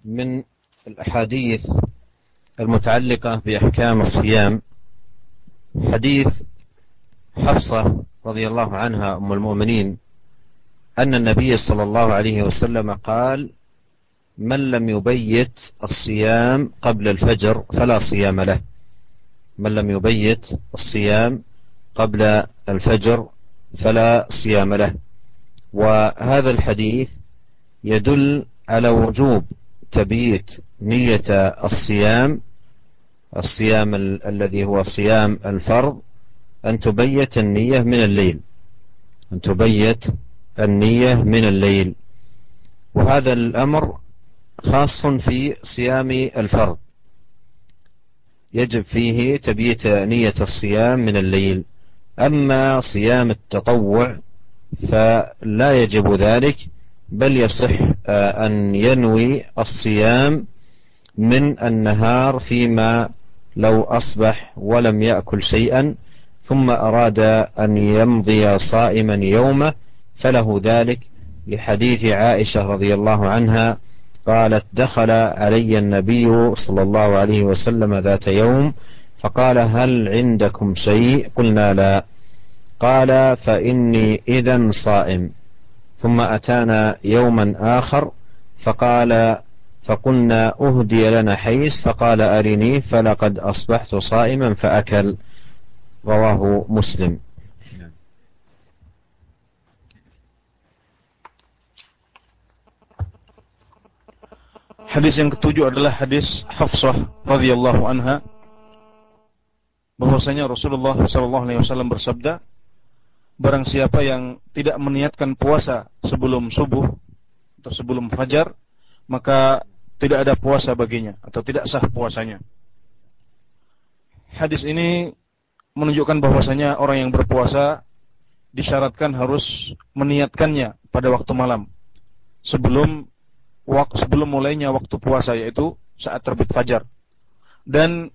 من الأحاديث المتعلقة بأحكام الصيام حديث حفصة رضي الله عنها أم المؤمنين أن النبي صلى الله عليه وسلم قال من لم يبيت الصيام قبل الفجر فلا صيام له. من لم يبيت الصيام قبل الفجر فلا صيام له. وهذا الحديث يدل على وجوب تبييت نية الصيام الصيام ال الذي هو صيام الفرض أن تبيت النية من الليل. أن تبيت النية من الليل. وهذا الأمر خاص في صيام الفرض. يجب فيه تبييت نية الصيام من الليل. أما صيام التطوع فلا يجب ذلك بل يصح آه، أن ينوي الصيام من النهار فيما لو أصبح ولم يأكل شيئا ثم أراد أن يمضي صائما يومه فله ذلك. لحديث عائشة رضي الله عنها قالت دخل علي النبي صلى الله عليه وسلم ذات يوم فقال هل عندكم شيء؟ قلنا لا. قال فإني إذا صائم. ثم أتانا يوما آخر فقال فقلنا أهدي لنا حيس فقال أرني فلقد أصبحت صائما فأكل. رواه مسلم. Hadis yang ketujuh adalah hadis Hafsah radhiyallahu anha bahwasanya Rasulullah sallallahu alaihi wasallam bersabda barang siapa yang tidak meniatkan puasa sebelum subuh atau sebelum fajar maka tidak ada puasa baginya atau tidak sah puasanya. Hadis ini menunjukkan bahwasanya orang yang berpuasa disyaratkan harus meniatkannya pada waktu malam sebelum waktu sebelum mulainya waktu puasa yaitu saat terbit fajar. Dan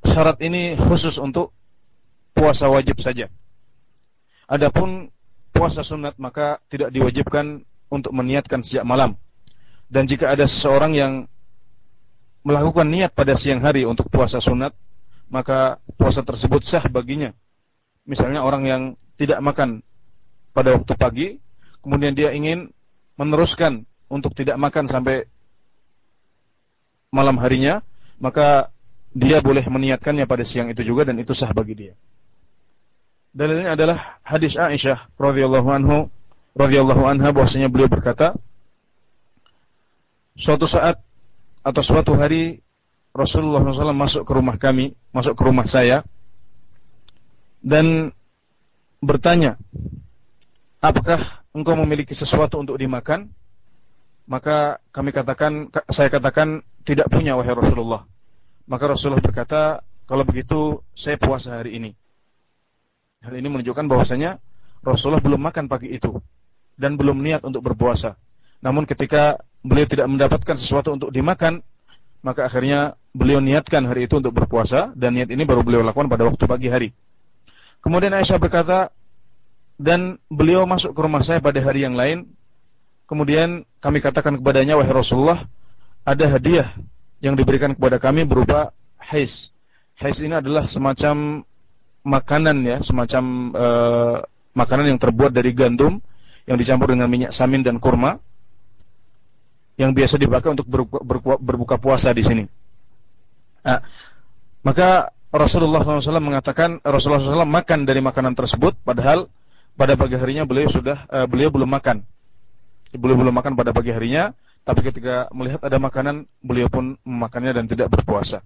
syarat ini khusus untuk puasa wajib saja. Adapun puasa sunat maka tidak diwajibkan untuk meniatkan sejak malam. Dan jika ada seseorang yang melakukan niat pada siang hari untuk puasa sunat, maka puasa tersebut sah baginya. Misalnya orang yang tidak makan pada waktu pagi, kemudian dia ingin meneruskan untuk tidak makan sampai malam harinya, maka dia boleh meniatkannya pada siang itu juga dan itu sah bagi dia. Dalilnya adalah hadis Aisyah radhiyallahu anhu radhiyallahu anha bahwasanya beliau berkata, suatu saat atau suatu hari Rasulullah SAW masuk ke rumah kami, masuk ke rumah saya, dan bertanya, apakah engkau memiliki sesuatu untuk dimakan? Maka kami katakan saya katakan tidak punya wahai Rasulullah. Maka Rasulullah berkata, kalau begitu saya puasa hari ini. Hal ini menunjukkan bahwasanya Rasulullah belum makan pagi itu dan belum niat untuk berpuasa. Namun ketika beliau tidak mendapatkan sesuatu untuk dimakan, maka akhirnya beliau niatkan hari itu untuk berpuasa dan niat ini baru beliau lakukan pada waktu pagi hari. Kemudian Aisyah berkata, dan beliau masuk ke rumah saya pada hari yang lain Kemudian kami katakan kepadanya, wahai Rasulullah, ada hadiah yang diberikan kepada kami berupa hais. Hais ini adalah semacam makanan ya, semacam uh, makanan yang terbuat dari gandum yang dicampur dengan minyak samin dan kurma yang biasa dipakai untuk berbuka, berbuka puasa di sini. Nah, maka Rasulullah SAW mengatakan Rasulullah SAW makan dari makanan tersebut, padahal pada pagi harinya beliau sudah uh, beliau belum makan beliau belum makan pada pagi harinya, tapi ketika melihat ada makanan, beliau pun memakannya dan tidak berpuasa.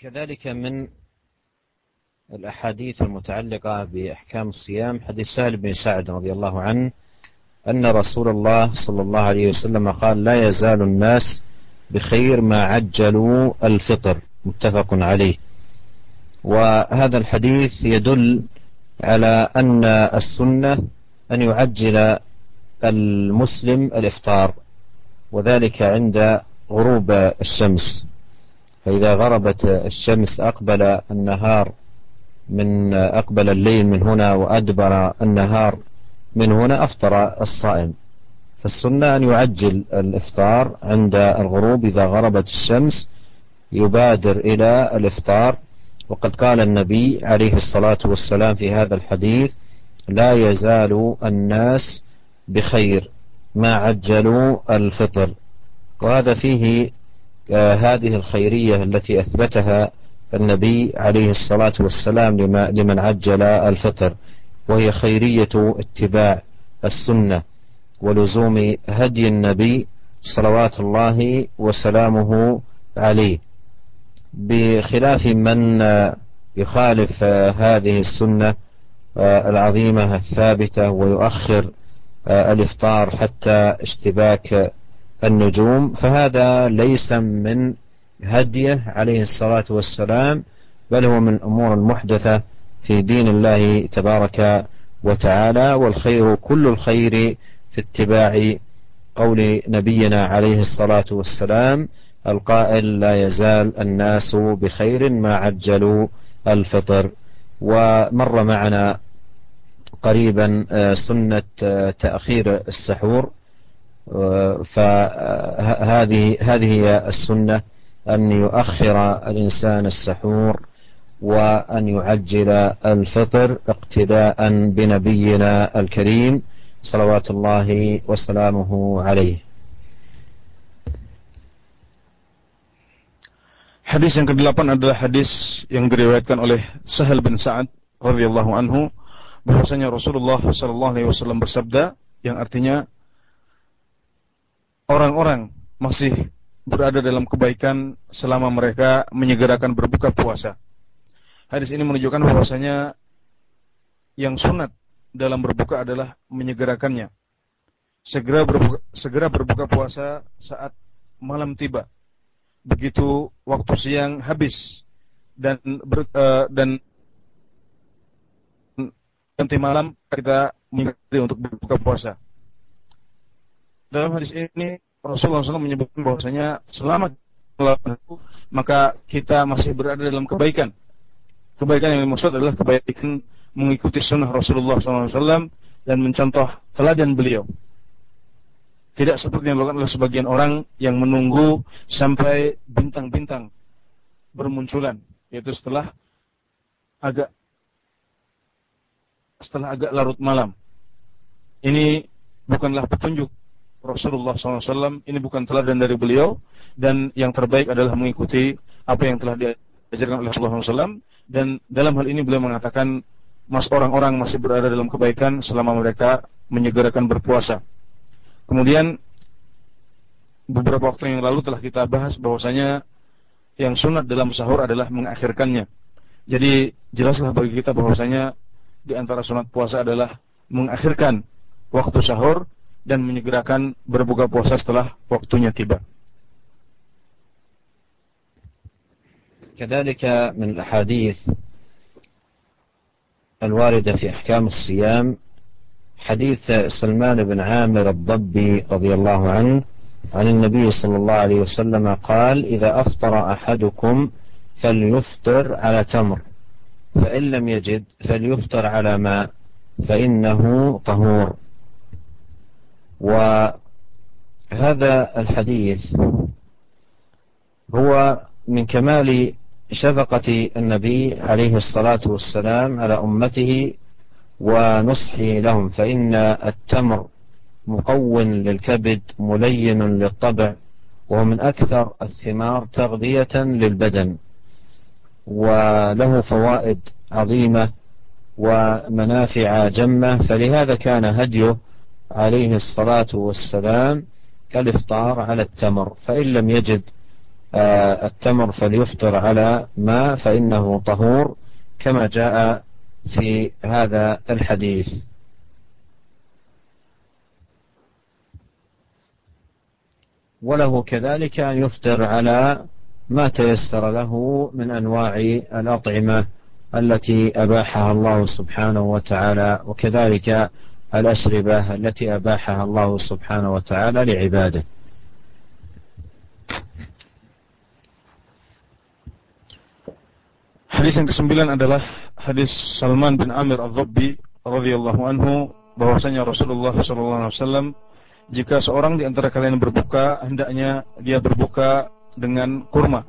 كذلك من الأحاديث المتعلقة بأحكام الصيام حديث سهل بن سعد رضي الله عنه أن رسول الله صلى الله عليه وسلم قال لا يزال الناس بخير ما عجلوا الفطر متفق عليه وهذا الحديث يدل على أن السنة أن يعجل المسلم الإفطار وذلك عند غروب الشمس. فإذا غربت الشمس أقبل النهار من أقبل الليل من هنا وأدبر النهار من هنا أفطر الصائم. فالسنة أن يعجل الإفطار عند الغروب إذا غربت الشمس يبادر إلى الإفطار وقد قال النبي عليه الصلاة والسلام في هذا الحديث لا يزال الناس بخير ما عجلوا الفطر. وهذا فيه آه هذه الخيرية التي أثبتها النبي عليه الصلاة والسلام لمن عجل الفطر. وهي خيرية اتباع السنة ولزوم هدي النبي صلوات الله وسلامه عليه. بخلاف من يخالف هذه السنة العظيمة الثابتة ويؤخر الإفطار حتى اشتباك النجوم. فهذا ليس من هديه عليه الصلاة والسلام بل هو من الأمور المحدثة في دين الله تبارك وتعالى. والخير كل الخير في اتباع قول نبينا عليه الصلاة والسلام. القائل لا يزال الناس بخير ما عجلوا الفطر. ومر معنا قريبا آه، سنة آه، تأخير السحور. آه، فهذه هذه هي السنة أن يؤخر الإنسان السحور وأن يعجل الفطر اقتداء بنبينا الكريم صلوات الله وسلامه عليه. Hadis yang kedelapan adalah hadis yang diriwayatkan oleh Sahal bin Sa'ad radhiyallahu anhu bahwasanya Rasulullah sallallahu alaihi wasallam bersabda yang artinya orang-orang masih berada dalam kebaikan selama mereka menyegerakan berbuka puasa. Hadis ini menunjukkan bahwasanya yang sunat dalam berbuka adalah menyegerakannya. Segera berbuka, segera berbuka puasa saat malam tiba begitu waktu siang habis dan ber, uh, dan nanti malam kita mengikuti untuk berbuka puasa. Dalam hadis ini Rasulullah SAW menyebutkan bahwasanya selama maka kita masih berada dalam kebaikan. Kebaikan yang dimaksud adalah kebaikan mengikuti sunnah Rasulullah SAW dan mencontoh teladan beliau. Tidak seperti yang dilakukan oleh sebagian orang yang menunggu sampai bintang-bintang bermunculan, yaitu setelah agak setelah agak larut malam. Ini bukanlah petunjuk Rasulullah SAW, ini bukan teladan dari beliau, dan yang terbaik adalah mengikuti apa yang telah diajarkan oleh Rasulullah SAW, dan dalam hal ini beliau mengatakan, mas orang-orang masih berada dalam kebaikan selama mereka menyegerakan berpuasa. Kemudian beberapa waktu yang lalu telah kita bahas bahwasanya yang sunat dalam sahur adalah mengakhirkannya. Jadi jelaslah bagi kita bahwasanya di antara sunat puasa adalah mengakhirkan waktu sahur dan menyegerakan berbuka puasa setelah waktunya tiba. كذلك من الأحاديث الواردة في أحكام الصيام حديث سلمان بن عامر الضبي رضي الله عنه عن النبي صلى الله عليه وسلم قال إذا أفطر أحدكم فليفطر على تمر فإن لم يجد فليفطر على ماء فإنه طهور. وهذا الحديث هو من كمال شفقة النبي عليه الصلاة والسلام على أمته ونصحه لهم فإن التمر مقو للكبد ملين للطبع وهو من أكثر الثمار تغذية للبدن. وله فوائد عظيمة ومنافع جمة فلهذا كان هديه عليه الصلاة والسلام الإفطار على التمر. فإن لم يجد آه، التمر فليفطر على ماء فإنه طهور كما جاء في هذا الحديث. وله كذلك أن يفطر على ما تيسر له من أنواع الأطعمة التي أباحها الله سبحانه وتعالى وكذلك الأشربة التي أباحها الله سبحانه وتعالى لعباده. Hadis yang kesembilan adalah hadis Salman bin Amir Al-Dhabbi radhiyallahu anhu bahwasanya Rasulullah sallallahu alaihi wasallam jika seorang di antara kalian berbuka hendaknya dia berbuka dengan kurma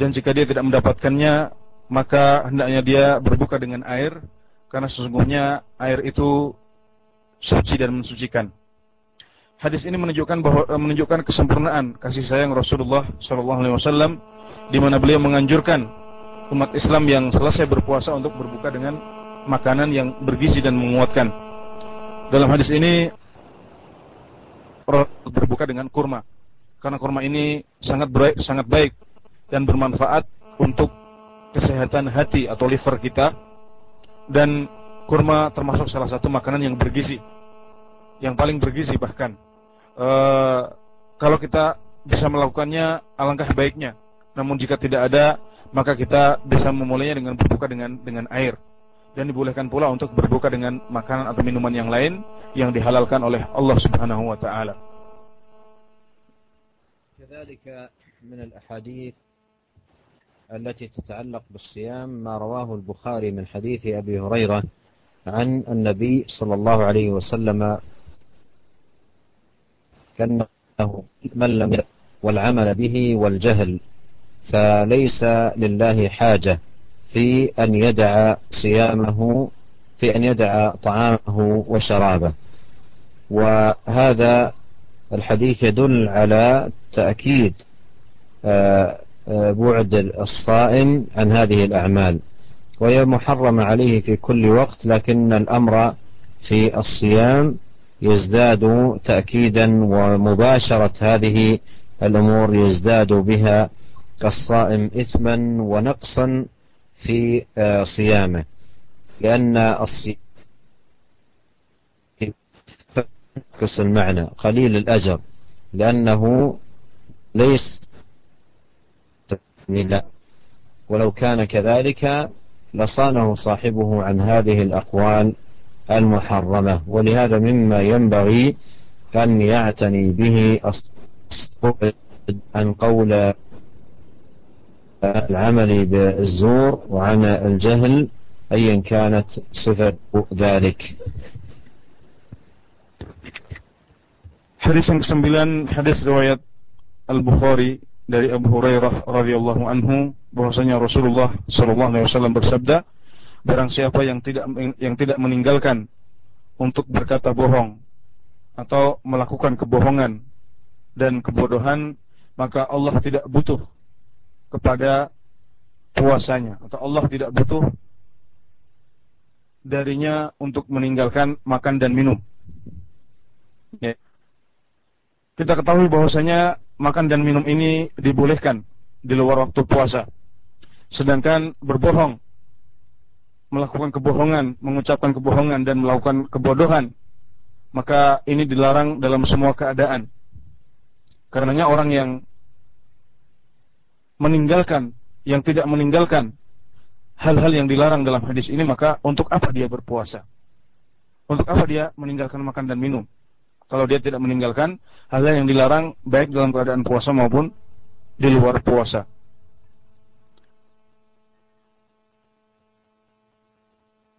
dan jika dia tidak mendapatkannya maka hendaknya dia berbuka dengan air karena sesungguhnya air itu suci dan mensucikan. Hadis ini menunjukkan bahwa eh, menunjukkan kesempurnaan kasih sayang Rasulullah sallallahu alaihi wasallam di mana beliau menganjurkan umat Islam yang selesai berpuasa untuk berbuka dengan makanan yang bergizi dan menguatkan. Dalam hadis ini berbuka dengan kurma. Karena kurma ini sangat baik, sangat baik dan bermanfaat untuk kesehatan hati atau liver kita. Dan kurma termasuk salah satu makanan yang bergizi. Yang paling bergizi bahkan. E, kalau kita bisa melakukannya alangkah baiknya. Namun jika tidak ada, maka kita bisa memulainya dengan berbuka dengan dengan air. Dan dibolehkan pula untuk berbuka dengan makanan atau minuman yang lain yang dihalalkan oleh Allah Subhanahu wa taala. كذلك من الأحاديث التي تتعلق بالصيام ما رواه البخاري من حديث أبي هريرة عن النبي صلى الله عليه وسلم كأنه من لم والعمل به والجهل فليس لله حاجة في أن يدع صيامه في أن يدع طعامه وشرابه. وهذا الحديث يدل على تأكيد آه، آه، بعد الصائم عن هذه الأعمال. وهي محرمة عليه في كل وقت لكن الأمر في الصيام يزداد تأكيدا ومباشرة هذه الأمور يزداد بها الصائم إثما ونقصا في آه، صيامه لأن الصيام يعكس المعنى قليل الأجر لأنه ليس لا ولو كان كذلك لصانه صاحبه عن هذه الأقوال المحرمة. ولهذا مما ينبغي أن يعتني به عن قول العمل بالزور وعن الجهل أيا كانت صفة ذلك Hadis yang kesembilan hadis riwayat Al-Bukhari dari Abu Hurairah radhiyallahu anhu bahwasanya Rasulullah sallallahu alaihi wasallam bersabda barang siapa yang tidak yang tidak meninggalkan untuk berkata bohong atau melakukan kebohongan dan kebodohan maka Allah tidak butuh kepada puasanya atau Allah tidak butuh darinya untuk meninggalkan makan dan minum. Ya. Kita ketahui bahwasanya makan dan minum ini dibolehkan di luar waktu puasa. Sedangkan berbohong, melakukan kebohongan, mengucapkan kebohongan dan melakukan kebodohan, maka ini dilarang dalam semua keadaan. Karenanya orang yang meninggalkan, yang tidak meninggalkan hal-hal yang dilarang dalam hadis ini, maka untuk apa dia berpuasa? Untuk apa dia meninggalkan makan dan minum? kalau dia tidak meninggalkan hal yang dilarang baik dalam keadaan puasa maupun di luar puasa.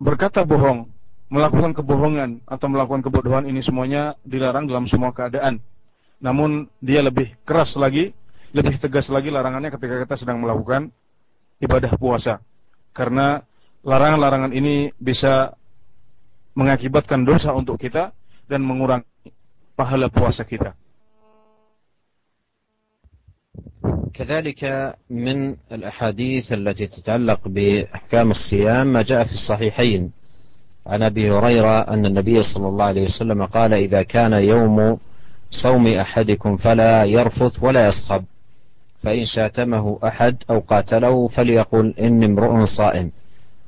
Berkata bohong, melakukan kebohongan atau melakukan kebodohan ini semuanya dilarang dalam semua keadaan. Namun dia lebih keras lagi, lebih tegas lagi larangannya ketika kita sedang melakukan ibadah puasa. Karena larangan-larangan ini bisa mengakibatkan dosa untuk kita dan mengurangi pahala puasa kita. كذلك من الأحاديث التي تتعلق بأحكام الصيام ما جاء في الصحيحين عن أبي هريرة أن النبي صلى الله عليه وسلم قال إذا كان يوم صوم أحدكم فلا يرفث ولا يصخب فإن شاتمه أحد أو قاتله فليقل إني امرؤ صائم.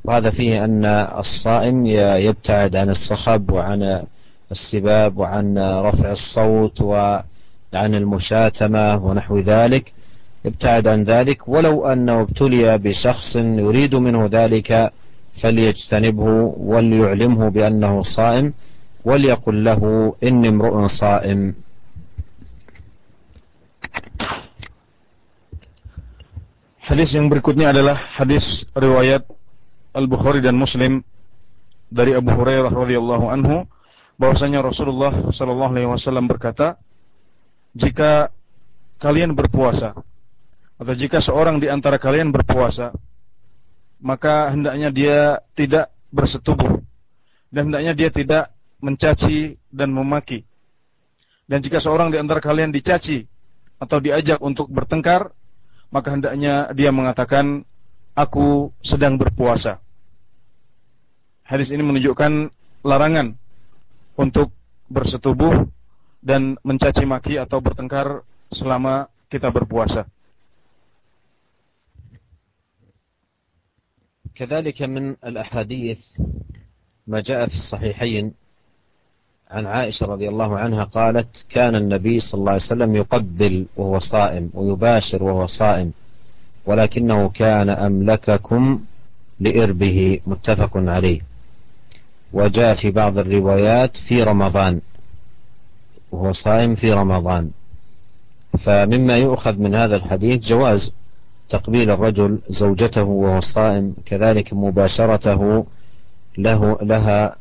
وهذا فيه أن الصائم يبتعد عن الصخب وعن السباب وعن رفع الصوت وعن المشاتمة ونحو ذلك ابتعد عن ذلك. ولو أنه ابتلي بشخص يريد منه ذلك فليجتنبه وليعلمه بأنه صائم وليقل له إني امرؤ صائم. Hadis yang berikutnya adalah hadis riwayat Al-Bukhari dan Muslim dari Abu Hurairah radhiyallahu anhu bahwasanya Rasulullah Shallallahu Alaihi Wasallam berkata, jika kalian berpuasa atau jika seorang di antara kalian berpuasa, maka hendaknya dia tidak bersetubuh dan hendaknya dia tidak mencaci dan memaki. Dan jika seorang di antara kalian dicaci atau diajak untuk bertengkar, maka hendaknya dia mengatakan, "Aku sedang berpuasa." Hadis ini menunjukkan larangan untuk bersetubuh dan mencaci maki atau bertengkar selama kita berpuasa. كذلك من الأحاديث ما جاء في الصحيحين عن عائشة رضي الله عنها قالت كان النبي صلى الله عليه وسلم يقبل وهو صائم ويباشر وهو صائم ولكنه كان أملككم لإربه. متفق عليه. وجاء في بعض الروايات في رمضان وهو صائم في رمضان. فمما يؤخذ من هذا الحديث جواز تقبيل الرجل زوجته وهو صائم كذلك مباشرته له لها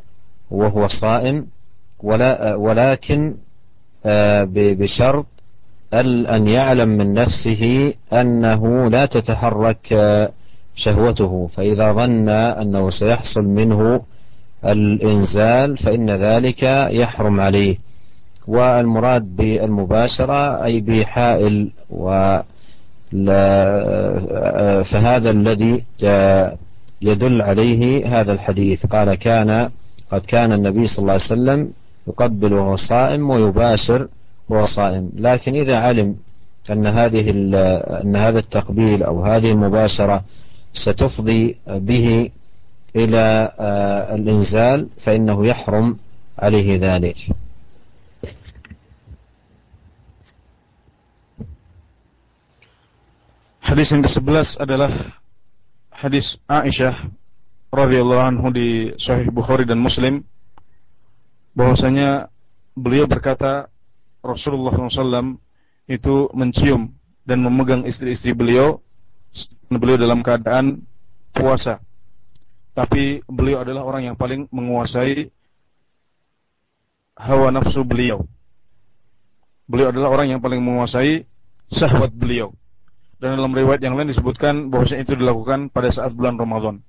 وهو صائم ولا ولكن آه، بشرط أن يعلم من نفسه أنه لا تتحرك آه، شهوته. فإذا ظن أنه سيحصل منه الإنزال فإن ذلك يحرم عليه. والمراد بالمباشرة أي بحائل و فهذا الذي يدل عليه هذا الحديث. قال كان قد كان النبي صلى الله عليه وسلم يقبل وهو صائم ويباشر وهو صائم. لكن إذا علم أن هذه أن هذا التقبيل أو هذه المباشرة ستفضي به إلى آه، الإنزال فإنه يحرم عليه ذلك. Hadis yang ke-11 adalah hadis Aisyah radhiyallahu anhu di Sahih Bukhari dan Muslim. Bahwasanya beliau berkata Rasulullah SAW itu mencium dan memegang istri-istri beliau beliau dalam keadaan puasa tapi beliau adalah orang yang paling menguasai hawa nafsu beliau. Beliau adalah orang yang paling menguasai syahwat beliau. Dan dalam riwayat yang lain disebutkan bahwasanya itu dilakukan pada saat bulan Ramadan.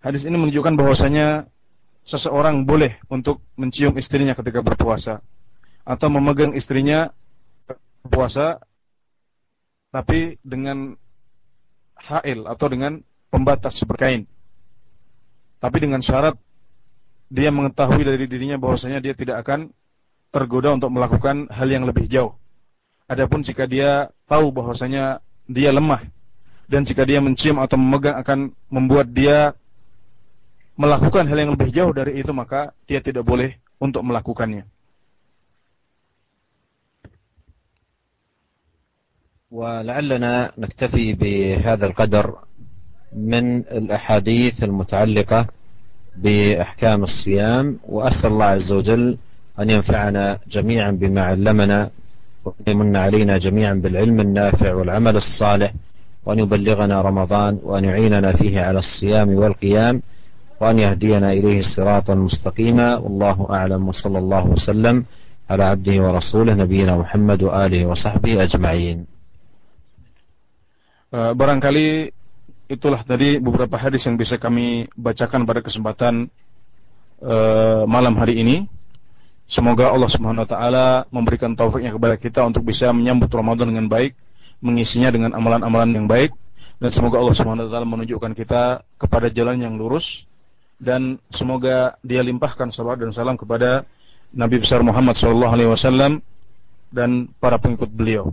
Hadis ini menunjukkan bahwasanya seseorang boleh untuk mencium istrinya ketika berpuasa atau memegang istrinya berpuasa tapi dengan hail atau dengan pembatas berkain. Tapi dengan syarat dia mengetahui dari dirinya bahwasanya dia tidak akan tergoda untuk melakukan hal yang lebih jauh. Adapun jika dia tahu bahwasanya dia lemah dan jika dia mencium atau memegang akan membuat dia melakukan hal yang lebih jauh dari itu maka dia tidak boleh untuk melakukannya. ولعلنا نكتفي بهذا القدر من الأحاديث المتعلقة بأحكام الصيام وأسأل الله عز وجل أن ينفعنا جميعا بما علمنا وأن يمن علينا جميعا بالعلم النافع والعمل الصالح وأن يبلغنا رمضان وأن يعيننا فيه على الصيام والقيام وأن يهدينا إليه صراطا مستقيما والله أعلم وصلى الله وسلم على عبده ورسوله نبينا محمد وآله وصحبه أجمعين barangkali itulah tadi beberapa hadis yang bisa kami bacakan pada kesempatan uh, malam hari ini. Semoga Allah Subhanahu wa taala memberikan taufiknya kepada kita untuk bisa menyambut Ramadan dengan baik, mengisinya dengan amalan-amalan yang baik dan semoga Allah Subhanahu wa taala menunjukkan kita kepada jalan yang lurus dan semoga dia limpahkan salawat dan salam kepada Nabi besar Muhammad sallallahu alaihi wasallam dan para pengikut beliau.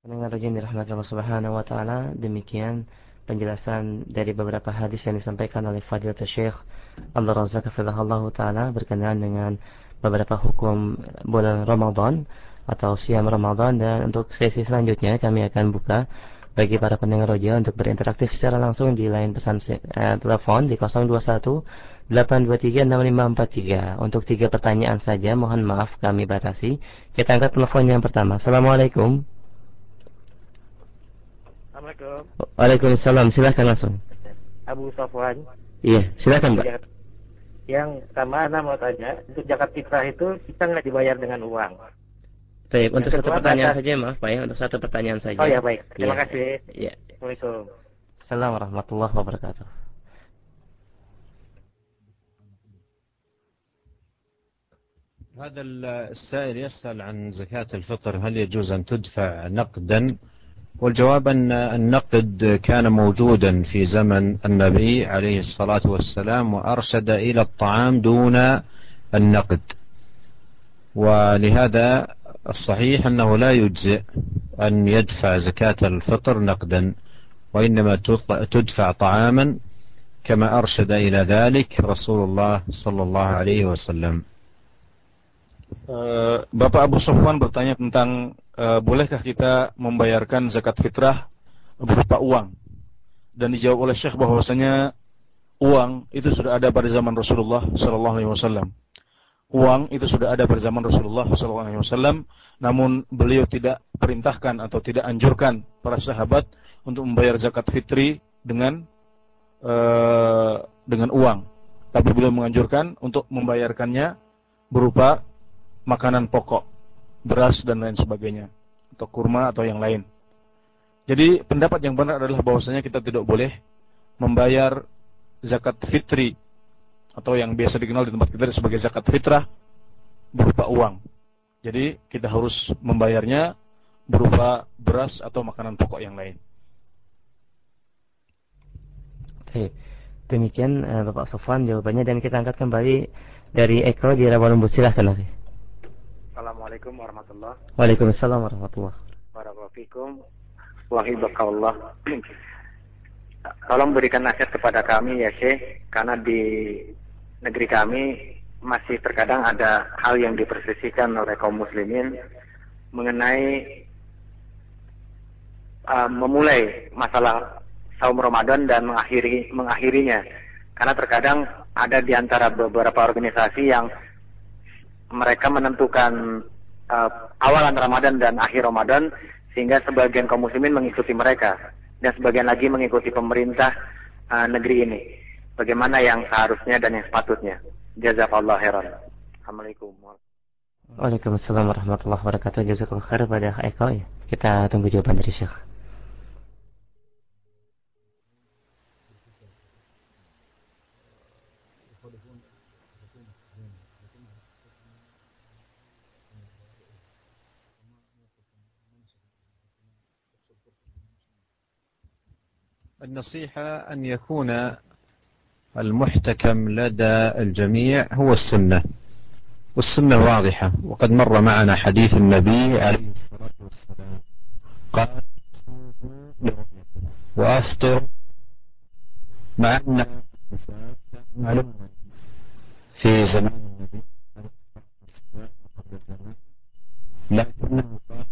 Pendengar rajin dirahmati Allah Subhanahu wa taala, demikian penjelasan dari beberapa hadis yang disampaikan oleh Fadilatul Syekh Abdul Razak Allah taala berkenaan dengan beberapa hukum bulan Ramadan atau siam Ramadan dan untuk sesi selanjutnya kami akan buka bagi para pendengar roja untuk berinteraktif secara langsung di line pesan eh, telepon di 021 823 6543 untuk tiga pertanyaan saja mohon maaf kami batasi kita angkat telepon yang pertama Assalamualaikum Assalamualaikum. Waalaikumsalam. Silakan langsung. Abu Safwan. Iya, silakan, Pak. Yang pertama Anda mau tanya, untuk zakat fitrah itu kita nggak dibayar dengan uang. Baik, untuk satu pertanyaan saja, maaf Pak ya, untuk satu pertanyaan saja. Oh ya, baik. Terima ya. kasih. Iya. Assalamualaikum. Assalamualaikum warahmatullahi wabarakatuh. هذا السائل يسأل عن زكاة الفطر هل يجوز أن تدفع نقدا والجواب أن النقد كان موجودا في زمن النبي عليه الصلاة والسلام وأرشد إلى الطعام دون النقد ولهذا الصحيح أنه لا يجزئ أن يدفع زكاة الفطر نقدا وإنما تدفع طعاما كما أرشد إلى ذلك رسول الله صلى الله عليه وسلم Bapak Abu Sofwan bertanya tentang uh, bolehkah kita membayarkan zakat fitrah berupa uang dan dijawab oleh Syekh bahwasanya uang itu sudah ada pada zaman Rasulullah sallallahu alaihi wasallam. Uang itu sudah ada pada zaman Rasulullah wasallam, namun beliau tidak perintahkan atau tidak anjurkan para sahabat untuk membayar zakat fitri dengan uh, dengan uang. Tapi beliau menganjurkan untuk membayarkannya berupa makanan pokok, beras dan lain sebagainya, atau kurma atau yang lain. Jadi pendapat yang benar adalah bahwasanya kita tidak boleh membayar zakat fitri atau yang biasa dikenal di tempat kita sebagai zakat fitrah berupa uang. Jadi kita harus membayarnya berupa beras atau makanan pokok yang lain. Baik. Demikian uh, Bapak Sofwan jawabannya dan kita angkat kembali dari Eko di Rawa Lembut silahkan lagi. Assalamualaikum warahmatullahi Waalaikumsalam warahmatullahi wabarakatuh. Wahibakallah. Tolong berikan nasihat kepada kami ya Syekh karena di negeri kami masih terkadang ada hal yang dipersisikan oleh kaum muslimin mengenai uh, memulai masalah saum Ramadan dan mengakhiri mengakhirinya. Karena terkadang ada di antara beberapa organisasi yang mereka menentukan uh, awalan Ramadan dan akhir Ramadan sehingga sebagian kaum muslimin mengikuti mereka dan sebagian lagi mengikuti pemerintah uh, negeri ini Bagaimana yang seharusnya dan yang sepatutnya. Jazakallah khairan. Assalamualaikum. Waalaikumsalam warahmatullahi wabarakatuh. Jazakallah khair pada Eko ya. Kita tunggu jawaban dari Syekh. النصيحة أن يكون المحتكم لدى الجميع هو السنة والسنة واضحة. وقد مر معنا حديث النبي عليه الصلاة والسلام. قال وأفطر مع أن في زمان النبي لكنه قال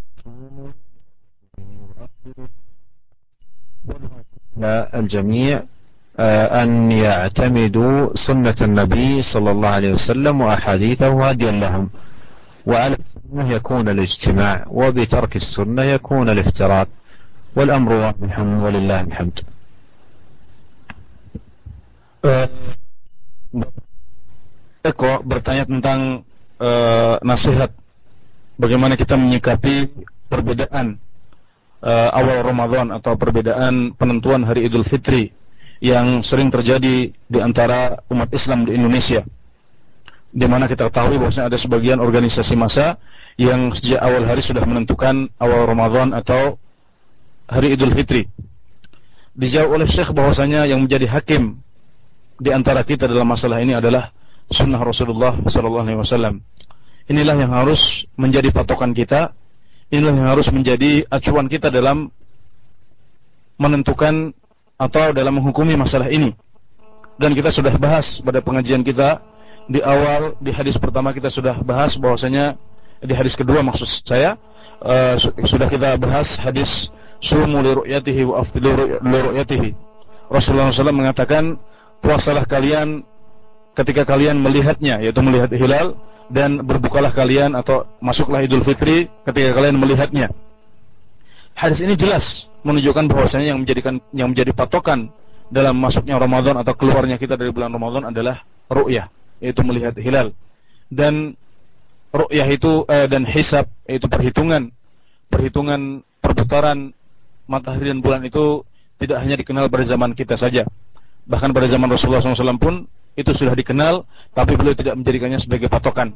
الجميع آه، أن يعتمدوا سنة النبي صلى الله عليه وسلم وأحاديثه هديا لهم. وعلى السنة يكون الاجتماع وبترك السنة يكون الافتراق. والأمر واضح ولله الحمد. Eko bertanya tentang uh, nasihat. Bagaimana kita menyikapi perbedaan uh, awal Ramadan atau perbedaan penentuan hari Idul Fitri. Yang sering terjadi di antara umat Islam di Indonesia. Di mana kita ketahui bahwasanya ada sebagian organisasi massa yang sejak awal hari sudah menentukan awal Ramadan atau hari Idul Fitri. Dijawab oleh Syekh bahwasanya yang menjadi hakim di antara kita dalam masalah ini adalah sunnah Rasulullah sallallahu alaihi wasallam. Inilah yang harus menjadi patokan kita Inilah yang harus menjadi acuan kita dalam menentukan atau dalam menghukumi masalah ini. Dan kita sudah bahas pada pengajian kita di awal di hadis pertama kita sudah bahas bahwasanya di hadis kedua maksud saya uh, sudah kita bahas hadis sumu li ru'yatihi wa afdilu li. Rasulullah SAW mengatakan puasalah kalian ketika kalian melihatnya yaitu melihat hilal dan berbukalah kalian atau masuklah Idul Fitri ketika kalian melihatnya. Hadis ini jelas menunjukkan bahwasanya yang menjadikan yang menjadi patokan dalam masuknya Ramadan atau keluarnya kita dari bulan Ramadan adalah ru'yah, yaitu melihat hilal. Dan ru'yah itu eh, dan hisab yaitu perhitungan perhitungan perputaran matahari dan bulan itu tidak hanya dikenal pada zaman kita saja. Bahkan pada zaman Rasulullah SAW pun itu sudah dikenal, tapi beliau tidak menjadikannya sebagai patokan.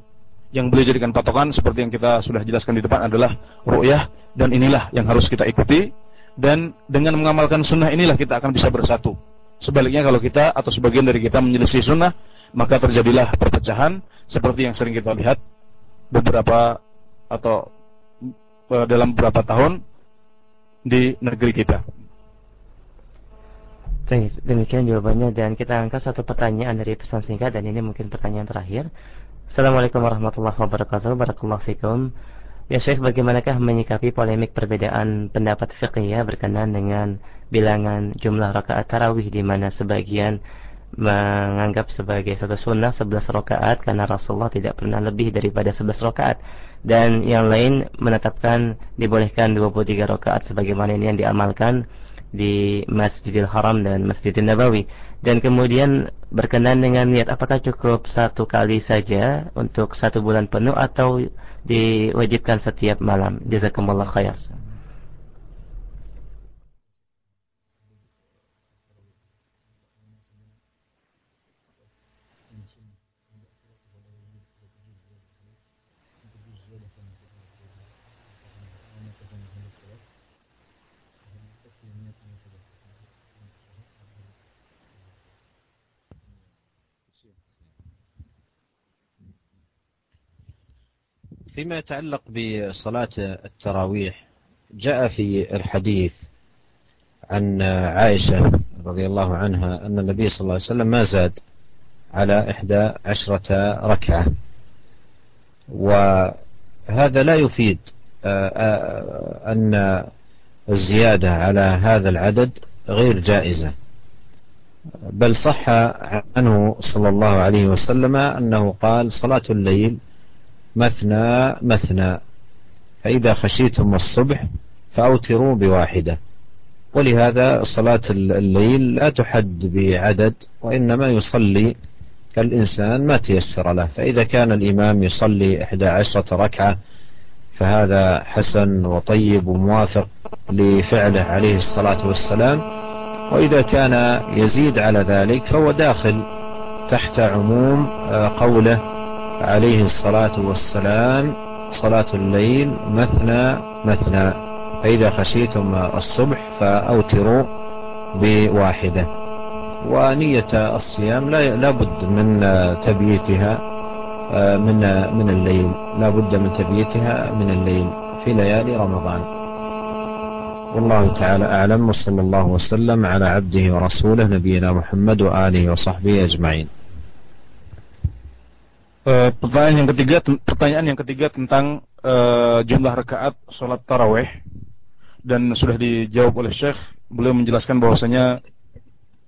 Yang beliau jadikan patokan seperti yang kita sudah jelaskan di depan adalah ru'yah dan inilah yang harus kita ikuti dan dengan mengamalkan sunnah inilah kita akan bisa bersatu. Sebaliknya kalau kita atau sebagian dari kita menyelisih sunnah, maka terjadilah perpecahan seperti yang sering kita lihat beberapa atau e, dalam beberapa tahun di negeri kita. Demikian jawabannya dan kita angkat satu pertanyaan dari pesan singkat dan ini mungkin pertanyaan terakhir. Assalamualaikum warahmatullahi wabarakatuh. Barakallahu fikum. Ya Syekh, bagaimanakah menyikapi polemik perbedaan pendapat fikih ya berkenaan dengan bilangan jumlah rakaat tarawih di mana sebagian menganggap sebagai satu sunnah 11 rakaat karena Rasulullah tidak pernah lebih daripada 11 rakaat dan yang lain menetapkan dibolehkan 23 rakaat sebagaimana ini yang diamalkan di Masjidil Haram dan Masjidil Nabawi. Dan kemudian berkenan dengan niat apakah cukup satu kali saja untuk satu bulan penuh atau diwajibkan setiap malam? Jazakumullah khair فيما يتعلق بصلاة التراويح جاء في الحديث عن عائشة رضي الله عنها أن النبي صلى الله عليه وسلم ما زاد على إحدى عشرة ركعة. وهذا لا يفيد آه، آه، أن الزيادة على هذا العدد غير جائزة. بل صح عنه صلى الله عليه وسلم أنه قال صلاة الليل مثنى مثنى. فإذا خشيتم الصبح فأوتروا بواحدة. ولهذا صلاة الليل لا تحد بعدد وإنما يصلي الإنسان ما تيسر له. فإذا كان الإمام يصلي إحدى عشرة ركعة فهذا حسن وطيب وموافق لفعله عليه الصلاة والسلام. وإذا كان يزيد على ذلك فهو داخل تحت عموم قوله عليه الصلاة والسلام صلاة الليل مثنى مثنى. فإذا خشيتم الصبح فأوتروا بواحدة. ونية الصيام لا لابد من تبييتها من من الليل. لا بد من تبييتها من الليل في ليالي رمضان. والله تعالى أعلم وصلى الله وسلم على عبده ورسوله نبينا محمد وآله وصحبه أجمعين. Uh, pertanyaan yang ketiga, pertanyaan yang ketiga tentang uh, jumlah rakaat sholat taraweh dan sudah dijawab oleh Syekh. Beliau menjelaskan bahwasanya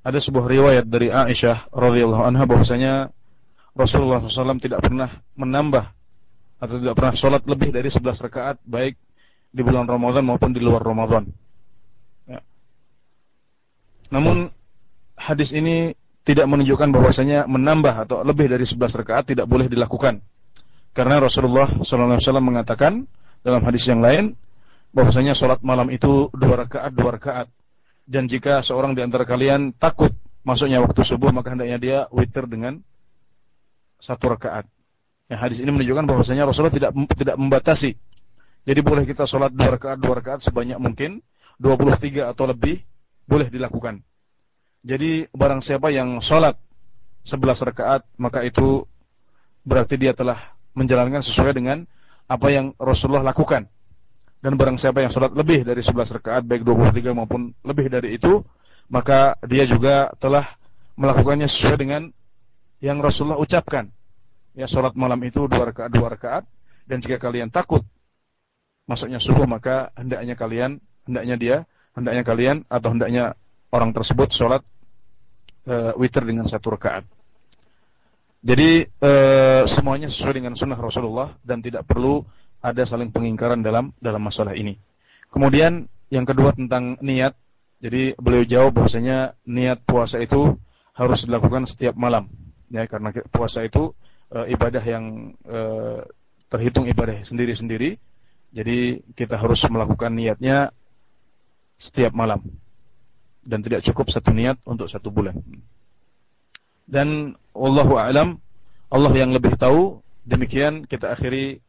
ada sebuah riwayat dari Aisyah radhiyallahu anha bahwasanya Rasulullah SAW tidak pernah menambah atau tidak pernah sholat lebih dari 11 rakaat baik di bulan Ramadan maupun di luar Ramadan. Ya. Namun hadis ini tidak menunjukkan bahwasanya menambah atau lebih dari 11 rakaat tidak boleh dilakukan. Karena Rasulullah SAW mengatakan dalam hadis yang lain bahwasanya sholat malam itu dua rakaat dua rakaat dan jika seorang di antara kalian takut masuknya waktu subuh maka hendaknya dia witir dengan satu rakaat. Ya, hadis ini menunjukkan bahwasanya Rasulullah tidak tidak membatasi. Jadi boleh kita sholat dua rakaat dua rakaat sebanyak mungkin 23 atau lebih boleh dilakukan. Jadi barang siapa yang sholat sebelas rakaat maka itu berarti dia telah menjalankan sesuai dengan apa yang Rasulullah lakukan. Dan barang siapa yang sholat lebih dari sebelas rakaat baik 23 maupun lebih dari itu maka dia juga telah melakukannya sesuai dengan yang Rasulullah ucapkan. Ya sholat malam itu dua rakaat dua rakaat dan jika kalian takut masuknya subuh maka hendaknya kalian hendaknya dia hendaknya kalian atau hendaknya orang tersebut sholat uh, witir dengan satu rakaat. Jadi uh, semuanya sesuai dengan sunnah Rasulullah dan tidak perlu ada saling pengingkaran dalam dalam masalah ini. Kemudian yang kedua tentang niat. Jadi beliau jawab bahwasanya niat puasa itu harus dilakukan setiap malam. Ya karena puasa itu uh, ibadah yang uh, terhitung ibadah sendiri-sendiri. Jadi kita harus melakukan niatnya setiap malam dan tidak cukup satu niat untuk satu bulan. Dan wallahu alam Allah yang lebih tahu. Demikian kita akhiri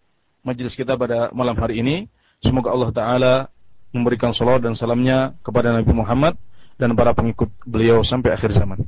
majelis kita pada malam hari ini. Semoga Allah taala memberikan salawat dan salamnya kepada Nabi Muhammad dan para pengikut beliau sampai akhir zaman.